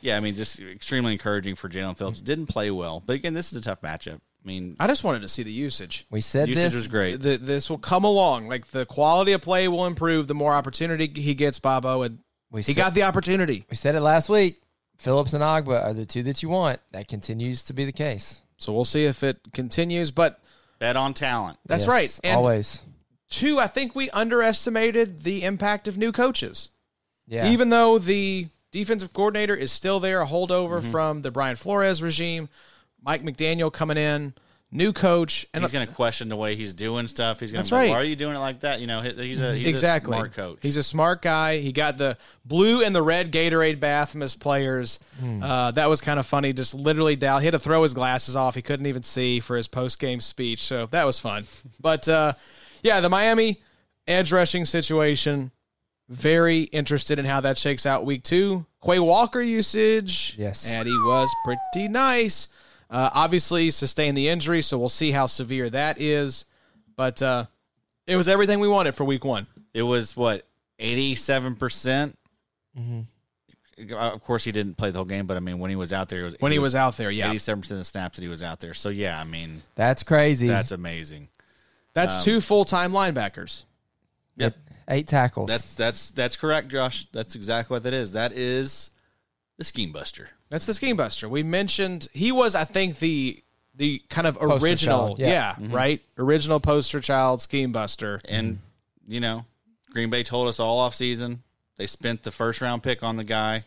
yeah, I mean, just extremely encouraging for Jaelan Phillips. Mm-hmm. Didn't play well, but again, this is a tough matchup. I mean, I just wanted to see the usage. we said usage this was great. The, this will come along. Like the quality of play will improve the more opportunity he gets, Bobo, and We he said- got the opportunity. we said it last week Phillips and Ogbah are the two that you want that continues to be the case So we'll see if it continues. But bet on talent. that's Yes, right. And always two, I think we underestimated the impact of new coaches. yeah Even though the defensive coordinator is still there, a holdover from the Brian Flores regime, Mike McDaniel coming in, new coach, and he's going to question the way he's doing stuff. He's going to right. why are you doing it like that? You know, he's a he's exactly. a smart coach. He's a smart guy. He got the blue and the red Gatorade bath from his players. Hmm. Uh, that was kind of funny. Just literally down. He had to throw his glasses off. He couldn't even see for his post game speech. So that was fun. But uh, yeah, the Miami edge rushing situation. Very interested in how that shakes out week two. Quay Walker usage. Yes. And he was pretty nice. Uh, obviously, sustained the injury, so we'll see how severe that is. But uh, it was everything we wanted for week one. it was what eighty seven percent. Mm-hmm. Of course, he didn't play the whole game, but I mean, when he was out there, it was When he was out there, yeah. eighty seven percent of the snaps that he was out there. So yeah, I mean, That's crazy. that's amazing. That's Um, two full time linebackers. Yep, eight tackles. that's that's that's correct, Josh. That's exactly what that is. That is the scheme buster. That's the scheme buster. We mentioned he was, I think, the the kind of Poster original, child, yeah, yeah. Mm-hmm. right, original poster child scheme buster. And you know, Green Bay told us all off season they spent the first round pick on the guy.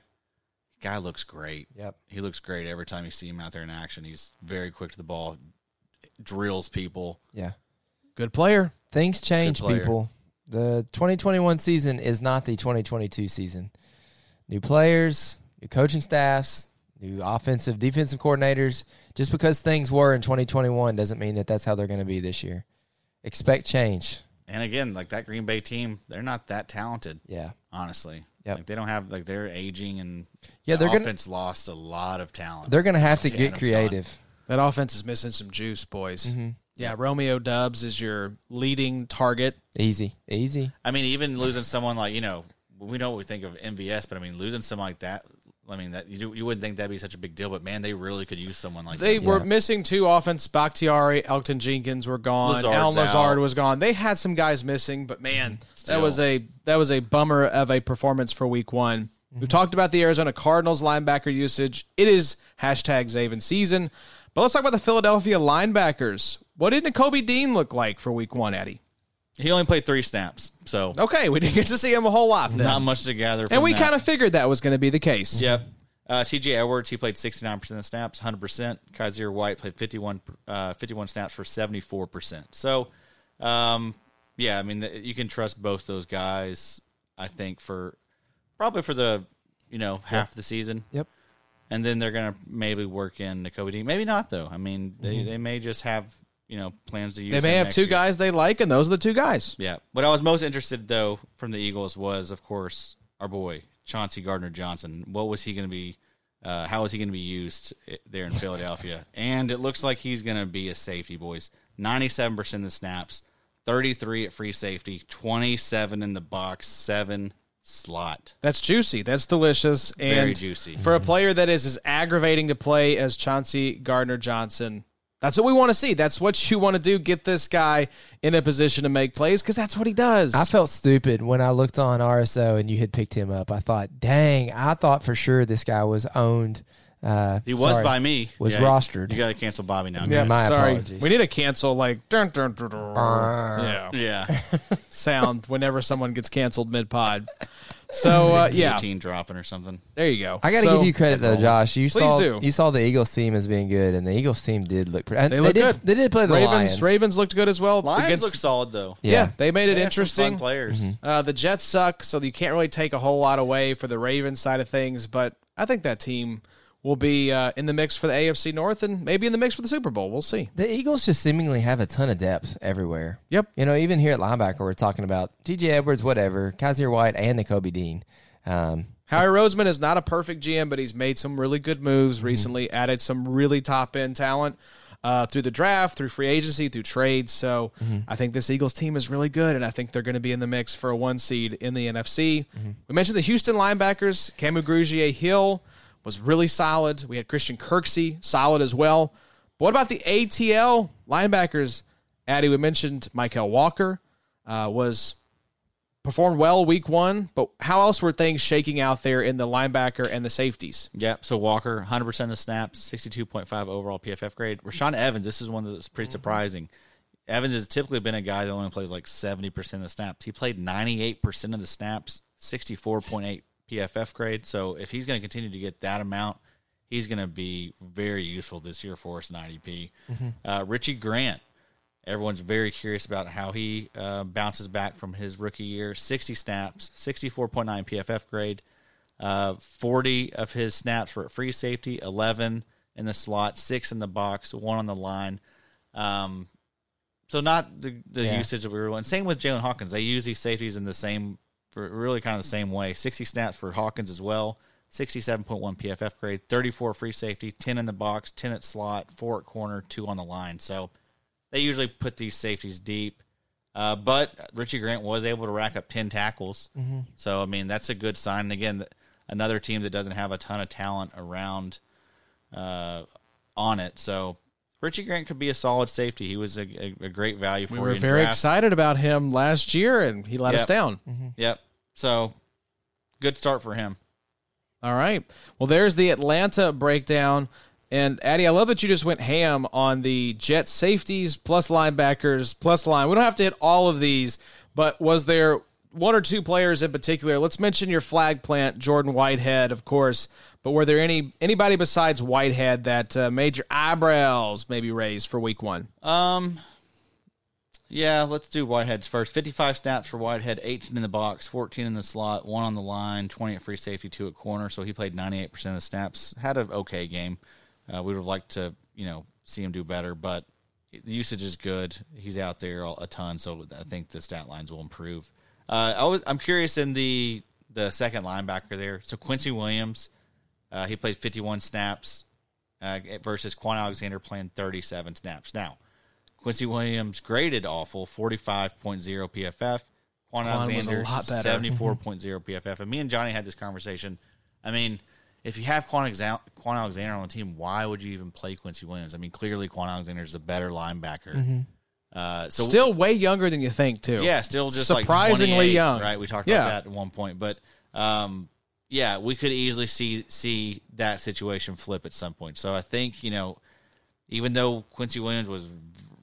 Guy looks great. Yep. He looks great every time you see him out there in action. He's very quick to the ball, drills people. yeah. Good player. Things change, player. people. The 2021 season is not the 2022 season. New players, new coaching staffs, new offensive, defensive coordinators. Just because things were in 2021 doesn't mean that that's how they're going to be this year. Expect change. And again, like that Green Bay team, they're not that talented, Yeah. honestly. Yep. Like they don't have like they're aging and Yeah, the they're gonna- offense lost a lot of talent. They're going to have to Tannen's get gone. creative. That offense is missing some juice, boys. Mm-hmm. Yeah, Romeo Doubs is your leading target. Easy. Easy. I mean, even losing someone like you know, we know what we think of MVS, but I mean, losing someone like that. I mean, that you do, you wouldn't think that'd be such a big deal, but man, they really could use someone like that. They that. were Yeah. missing two offense. Bakhtiari, Elgton Jenkins were gone. Lazard's Allen Lazard out. was gone. They had some guys missing, but man, that was a that was a bummer of a performance for Week One. Mm-hmm. We've talked about the Arizona Cardinals linebacker usage. It is hashtag Zaven season, but let's talk about the Philadelphia linebackers. What did Nakobe Dean look like for Week One, Eddie? He only played three snaps, so Okay, we didn't get to see him a whole lot then. not much to gather. From and we kind of figured that was going to be the case. Yep. Uh, T.J. Edwards, he played 69% of the snaps, 100%. Kyzir White played 51, uh, 51 snaps for 74%. So, um, yeah, I mean, th- you can trust both those guys, I think, for probably for the, you know, half the season. Yep. And then they're going to maybe work in Nakobe Dean. Maybe not, though. I mean, they, they may just have, you know, plans to use They may have two year. guys they like, and those are the two guys. Yeah. What I was most interested though from the Eagles was, of course, our boy Chauncey Gardner Johnson. What was he going to be? Uh, how is he going to be used there in Philadelphia? and it looks like he's going to be a safety, boys. Ninety-seven percent of the snaps, thirty-three at free safety, twenty-seven in the box, seven slot. That's juicy. That's delicious. And Very juicy. For a player that is as aggravating to play as Chauncey Gardner Johnson, that's what we want to see. That's what you want to do. Get this guy in a position to make plays because that's what he does. I felt stupid when I looked on RSO and you had picked him up. I thought, dang, I thought for sure this guy was owned. Uh, He was sorry, by me. Was Yeah, rostered. You got to cancel Bobby now. yeah, guys. my sorry. apologies. We need to cancel like dun, dun, dun, dun, yeah Yeah. sound whenever someone gets canceled mid pod. So uh, yeah, Guillotine dropping or something. there you go. I got to So- give you credit though, Josh. You Please saw do. you saw the Eagles team as being good, and the Eagles team did look pretty. They look did, good. They did play the Ravens. Lions. Ravens looked good as well. Lions against- look solid though. Yeah. Yeah. they made it They have some interesting. fun players. Uh, the Jets suck, so you can't really take a whole lot away for the Ravens side of things. But I think that team will be uh, in the mix for the AFC North and maybe in the mix for the Super Bowl. We'll see. The Eagles just seemingly have a ton of depth everywhere. Yep. You know, even here at linebacker, we're talking about T.J. Edwards, whatever, Kyzir White, and the Kobe Dean. Um, Howie Roseman is not a perfect GM, but he's made some really good moves Mm-hmm. recently, added some really top end talent uh, through the draft, through free agency, through trades. So Mm-hmm. I think this Eagles team is really good, and I think they're going to be in the mix for a one seed in the NFC. Mm-hmm. We mentioned the Houston linebackers. Kamu Grugier Hill was really solid. We had Christian Kirksey, solid as well. But what about the ATL linebackers? Addy, we mentioned Mykal Walker uh, was performed well week one, but how else were things shaking out there in the linebacker and the safeties? Yeah, so Walker, 100% of the snaps, 62.5 overall PFF grade. Rashaan Evans, this is one that's pretty surprising. Evans has typically been a guy that only plays like 70% of the snaps. He played 98% of the snaps, 64.8 PFF grade. So if he's going to continue to get that amount, he's going to be very useful this year for us in IDP. Uh, Richie Grant, everyone's very curious about how he uh, bounces back from his rookie year. 60 snaps, 64.9 PFF grade, uh, 40 of his snaps were at free safety, 11 in the slot, six in the box, one on the line. Um, so not the, the Yeah. usage that we were wanting. Same with Jaylinn Hawkins. They use these safeties in the same, for really kind of the same way. 60 snaps for Hawkins as well. 67.1 PFF grade, 34 free safety, 10 in the box, 10 at slot, 4 at corner, 2 on the line. So they usually put these safeties deep. Uh, but Richie Grant was able to rack up 10 tackles. So, I mean, that's a good sign. And again, another team that doesn't have a ton of talent around uh, on it. So, Richie Grant could be a solid safety. He was a, a, a great value for We were very drafts. excited about him last year, and he let us Yep. down. Mm-hmm. Yep. So, good start for him. All right. Well, there's the Atlanta breakdown. And Addy, I love that you just went ham on the Jet safeties plus linebackers plus line. We don't have to hit all of these, but was there one or two players in particular? Let's mention your flag plant, Jordan Whitehead, of course. But were there any anybody besides Whitehead that uh, made your eyebrows maybe raise for Week One? Um, yeah, let's do Whitehead's first. 55 snaps for Whitehead, 18 in the box, 14 in the slot, one on the line, 20 at free safety, two at corner. So he played 98% of the snaps. Had an okay game. Uh, we would have liked to, you know, see him do better, but the usage is good. He's out there a ton, so I think the stat lines will improve. Uh, I was I'm curious in the the second linebacker there. So Quincy Williams, uh, he played 51 snaps uh, versus Kwon Alexander playing 37 snaps. Now, Quincy Williams graded awful, 45.0 PFF. Kwon Kwon was a Alexander, lot better. 74.0 PFF. And me and Johnny had this conversation. I mean, if you have Kwon, Exa- Kwon Alexander on the team, why would you even play Quincy Williams? I mean, clearly Kwon Alexander is a better linebacker. Uh, so Still way younger than you think, too. yeah, still just surprisingly like young. Right, we talked Yeah. about that at one point, but um, yeah, we could easily see see that situation flip at some point. So I think you know, even though Quincy Williams was,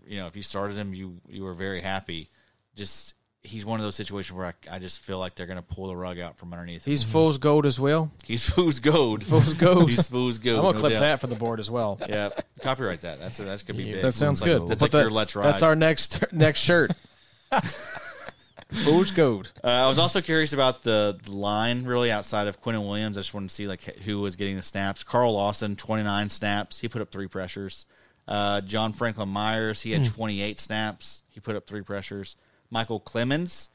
you know, if you started him, you you were very happy. Just he's one of those situations where I, I just feel like they're going to pull the rug out from underneath. him. He's fool's gold as well. he's fool's gold. Fool's gold. he's fool's gold. I'm gonna no clip doubt. that for the board as well. Yeah, copyright that. That's that's gonna be big. That sounds like- good. That's like put your that- let's ride. That's our next next shirt. Fool's gold. Uh, I was also curious about the, the line, really outside of Quinn and Williams. I just wanted to see like who was getting the snaps. Carl Lawson, twenty nine snaps. He put up three pressures. Uh, John Franklin Myers, he had twenty eight snaps. He put up three pressures. Micheal Clemons,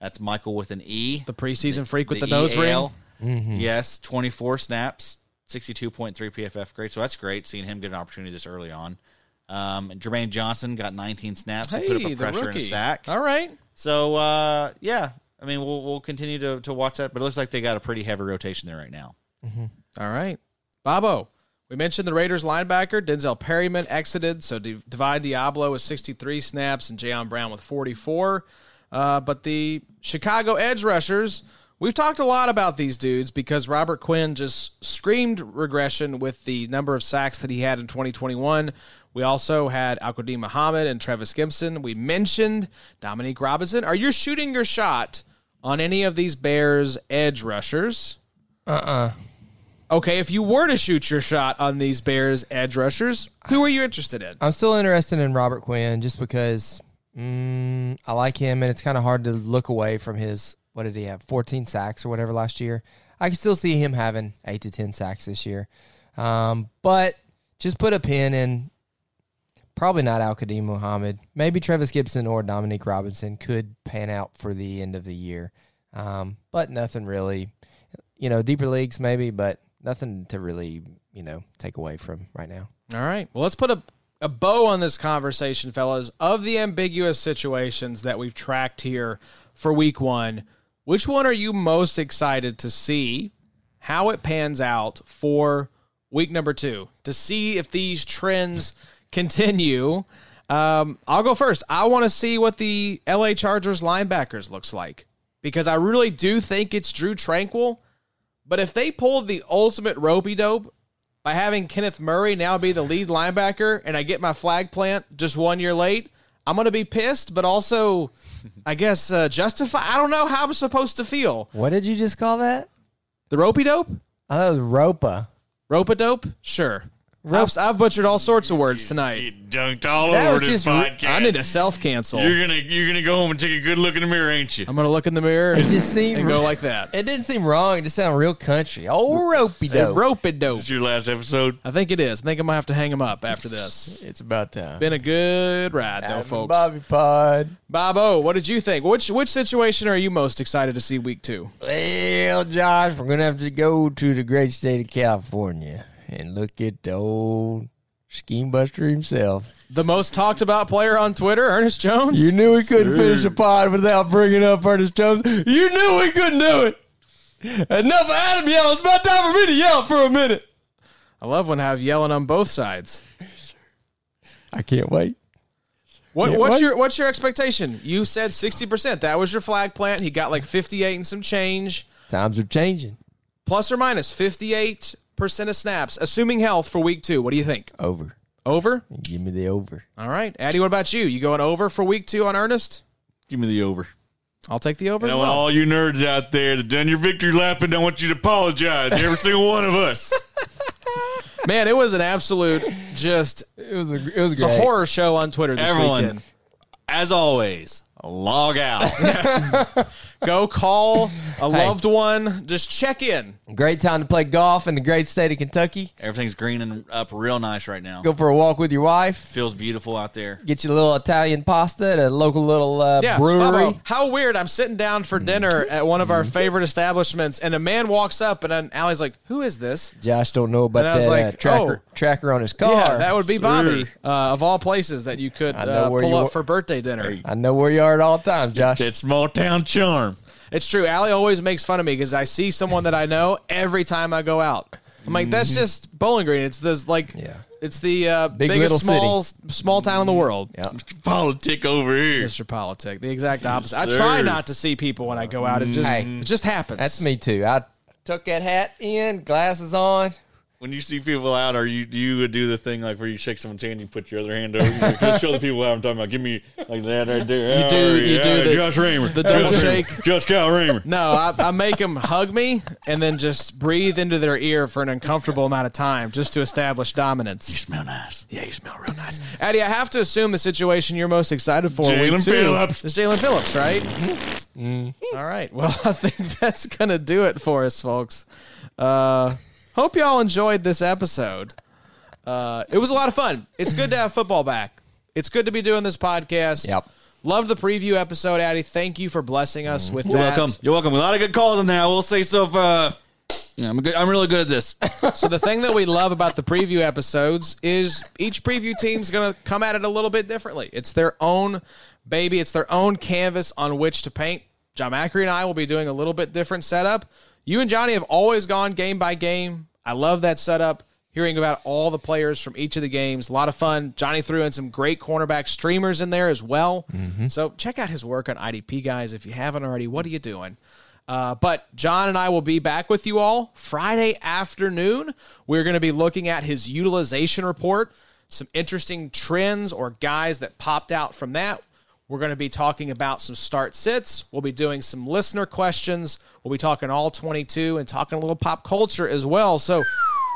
that's Michael with an E. The preseason freak with the, nose EAL. ring. Yes, twenty four snaps, sixty two point three PFF grade. So that's great seeing him get an opportunity this early on. Um, and Jermaine Johnson got nineteen snaps. he put up a the pressure and a sack. All right. So uh, yeah, I mean we'll we'll continue to to watch that, but it looks like they got a pretty heavy rotation there right now. All right. Bobo. We mentioned the Raiders linebacker. Denzel Perryman exited, so D- Divine Deablo with 63 snaps and Jayon Brown with 44. Uh, but the Chicago edge rushers, we've talked a lot about these dudes because Robert Quinn just screamed regression with the number of sacks that he had in 2021. We also had Al-Quadin Muhammad and Trevis Gipson. We mentioned Dominique Robinson. Are you shooting your shot on any of these Bears edge rushers? Okay, if you were to shoot your shot on these Bears edge rushers, who are you interested in? I'm still interested in Robert Quinn just because mm, I like him, and it's kind of hard to look away from his. What did he have? 14 sacks or whatever last year. I can still see him having eight to 10 sacks this year. Um, but just put a pin in probably not Al-Quadin Muhammad. Maybe Trevis Gipson or Dominique Robinson could pan out for the end of the year. Um, but nothing really, you know, deeper leagues maybe, but nothing to really, you know, take away from right now. All right. Well, let's put a, a bow on this conversation, fellas. Of the ambiguous situations that we've tracked here for week one, which one are you most excited to see how it pans out for week number two to see if these trends continue? Um, I'll go first. I want to see what the LA Chargers linebackers looks like because I really do think it's Drue Tranquill. But if they pull the ultimate ropey dope by having Kenneth Murray now be the lead linebacker and I get my flag plant just one year late, I'm going to be pissed, but also, I guess, uh, justify. I don't know how I'm supposed to feel. What did you just call that? The ropey dope? Oh, that was Ropa. Rope a dope? Sure. I've, I've butchered all sorts of words tonight. dunked all That over this podcast. I need to self cancel. You're gonna you're gonna go home and take a good look in the mirror, ain't you? I'm gonna look in the mirror It just seemed and go like that. It didn't seem wrong. It just sounded real country. Oh, ropey dope. Rope a dope. This is your last episode. I think it is. I think I might have to hang him up after this. It's about time. Been a good ride though, Adam folks. Bobby Pod. Bobo, what did you think? Which which situation are you most excited to see week two? Well, Josh, we're gonna have to go to the great state of California and look at the old scheme buster himself. The most talked about player on Twitter, Ernest Jones. You knew we couldn't finish a pod without bringing up Ernest Jones. You knew we couldn't do it. Enough of Adam yelling. It's about time for me to yell for a minute. I love when I have yelling on both sides. I can't wait. What, Yeah, what's what? your what's your expectation? You said sixty percent. That was your flag plant. He got like fifty eight and some change, Times are changing. plus or minus fifty eight percent of snaps, assuming health for week two. What do you think? Over. Over. Give me the over. All right, Addy. What about you? You going over for week two on Ernest? Give me the over. I'll take the over. And as I want well. all you nerds out there that done your victory lap and I want you to apologize. Every single one of us. Man, it was an absolute just It was a it was it's a horror show on Twitter this Everyone. weekend. As always, log out. Go call a loved one. Just check in. Great time to play golf in the great state of Kentucky. Everything's greening up real nice right now. Go for a walk with your wife. Feels beautiful out there. Get you a little Italian pasta at a local little uh, Yeah, brewery. Bobo, how weird! I'm sitting down for dinner at one of our favorite establishments, and a man walks up, and then Allie's like, "Who is this?" Josh don't know about And I was that uh, like, tracker oh. tracker on his car. Yeah, that would be Bobby uh, of all places that you could I know uh, where pull you up wa- for birthday dinner. I know where you are at all times, Josh. It's small town charm. It's true. Allie always makes fun of me because I see someone that I know every time I go out. I'm like, that's mm-hmm. just Bowling Green. It's this like, Yeah. it's the uh, Big little biggest small small town in the mm-hmm. world. Yeah. Politic over here. Mr. Politic, the exact opposite. I sir. try not to see people when I go out. It just Hey. it just happens. That's me too. I took that hat in, glasses on. When you see people out, are you do you do the thing like where you shake someone's hand, and you put your other hand over, you know, just show the people what I'm talking about. Give me like that right there. You do- you do the- Josh Raymer, the double Josh shake. Raymer, Josh Kyle Raymer. No, I, I make them hug me and then just breathe into their ear for an uncomfortable amount of time just to establish dominance. You smell nice. Yeah, you smell real nice. Addy, I have to assume the situation you're most excited for Jaelan Phillips. is Jaelan Phillips, right? All right. Well, I think that's going to do it for us, folks. Uh, hope y'all enjoyed this episode. Uh, it was a lot of fun. It's good to have football back. It's good to be doing this podcast. Yep. Loved the preview episode, Addy. Thank you for blessing us with that. You're that. welcome. You're welcome. A lot of good calls in there. I will say so. If, uh, yeah, I'm good. I'm really good at this. So the thing that we love about the preview episodes is each preview team's going to come at it a little bit differently. It's their own baby. It's their own canvas on which to paint. John Macri and I will be doing a little bit different setup. You and Johnny have always gone game by game. I love that setup. Hearing about all the players from each of the games, a lot of fun. Johnny threw in some great cornerback streamers in there as well. So check out his work on IDP, guys. If you haven't already, what are you doing? Uh, but John and I will be back with you all Friday afternoon. We're going to be looking at his utilization report, some interesting trends or guys that popped out from that. We're going to be talking about some start sits. We'll be doing some listener questions. We'll be talking all 22 and talking a little pop culture as well. So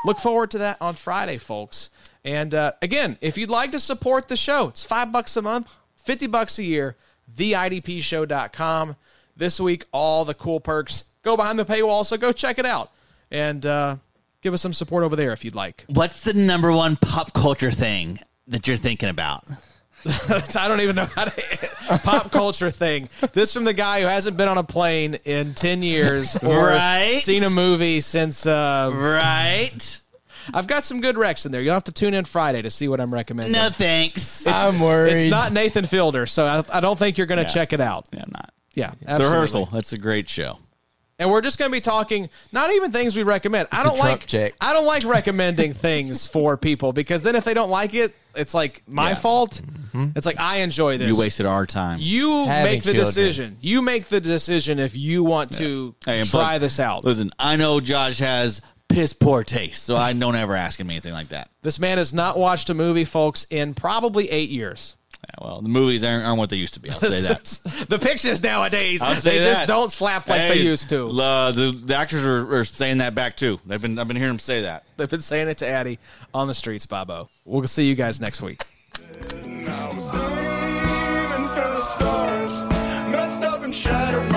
look forward to that on Friday, folks. And uh, again, if you'd like to support the show, it's five bucks a month, 50 bucks a year, theidpshow.com. This week, all the cool perks go behind the paywall, so go check it out and uh, give us some support over there if you'd like. What's the number one pop culture thing that you're thinking about? I don't even know how to pop culture thing. This from the guy who hasn't been on a plane in 10 years or Right. seen a movie since. Uh, Right? I've got some good recs in there. You'll have to tune in Friday to see what I'm recommending. No thanks. I'm worried. It's not Nathan Fielder, so I, I don't think you're going to Yeah. check it out. yeah, I'm not. Yeah, The rehearsal. That's a great show. And we're just going to be talking not even things we recommend. I a don't like check. I don't like recommending things for people because then if they don't like it, it's like my Yeah. fault. Mm-hmm. It's like I enjoy this. You wasted our time. You Having make the children. decision. You make the decision if you want to Hey, try plus- this out. Listen, I know Josh has piss poor taste, so I don't ever ask him anything like that. This man has not watched a movie, folks, in probably eight years well, the movies aren't, aren't what they used to be. I'll say that. the pictures nowadays—they that. just don't slap like Hey, they used to. the, the actors are, are saying that back too. They've been I've been hearing them say that. They've been saying it to Addy on the streets, Bobo. We'll see you guys next week. I'm for the stars, messed up and shattered.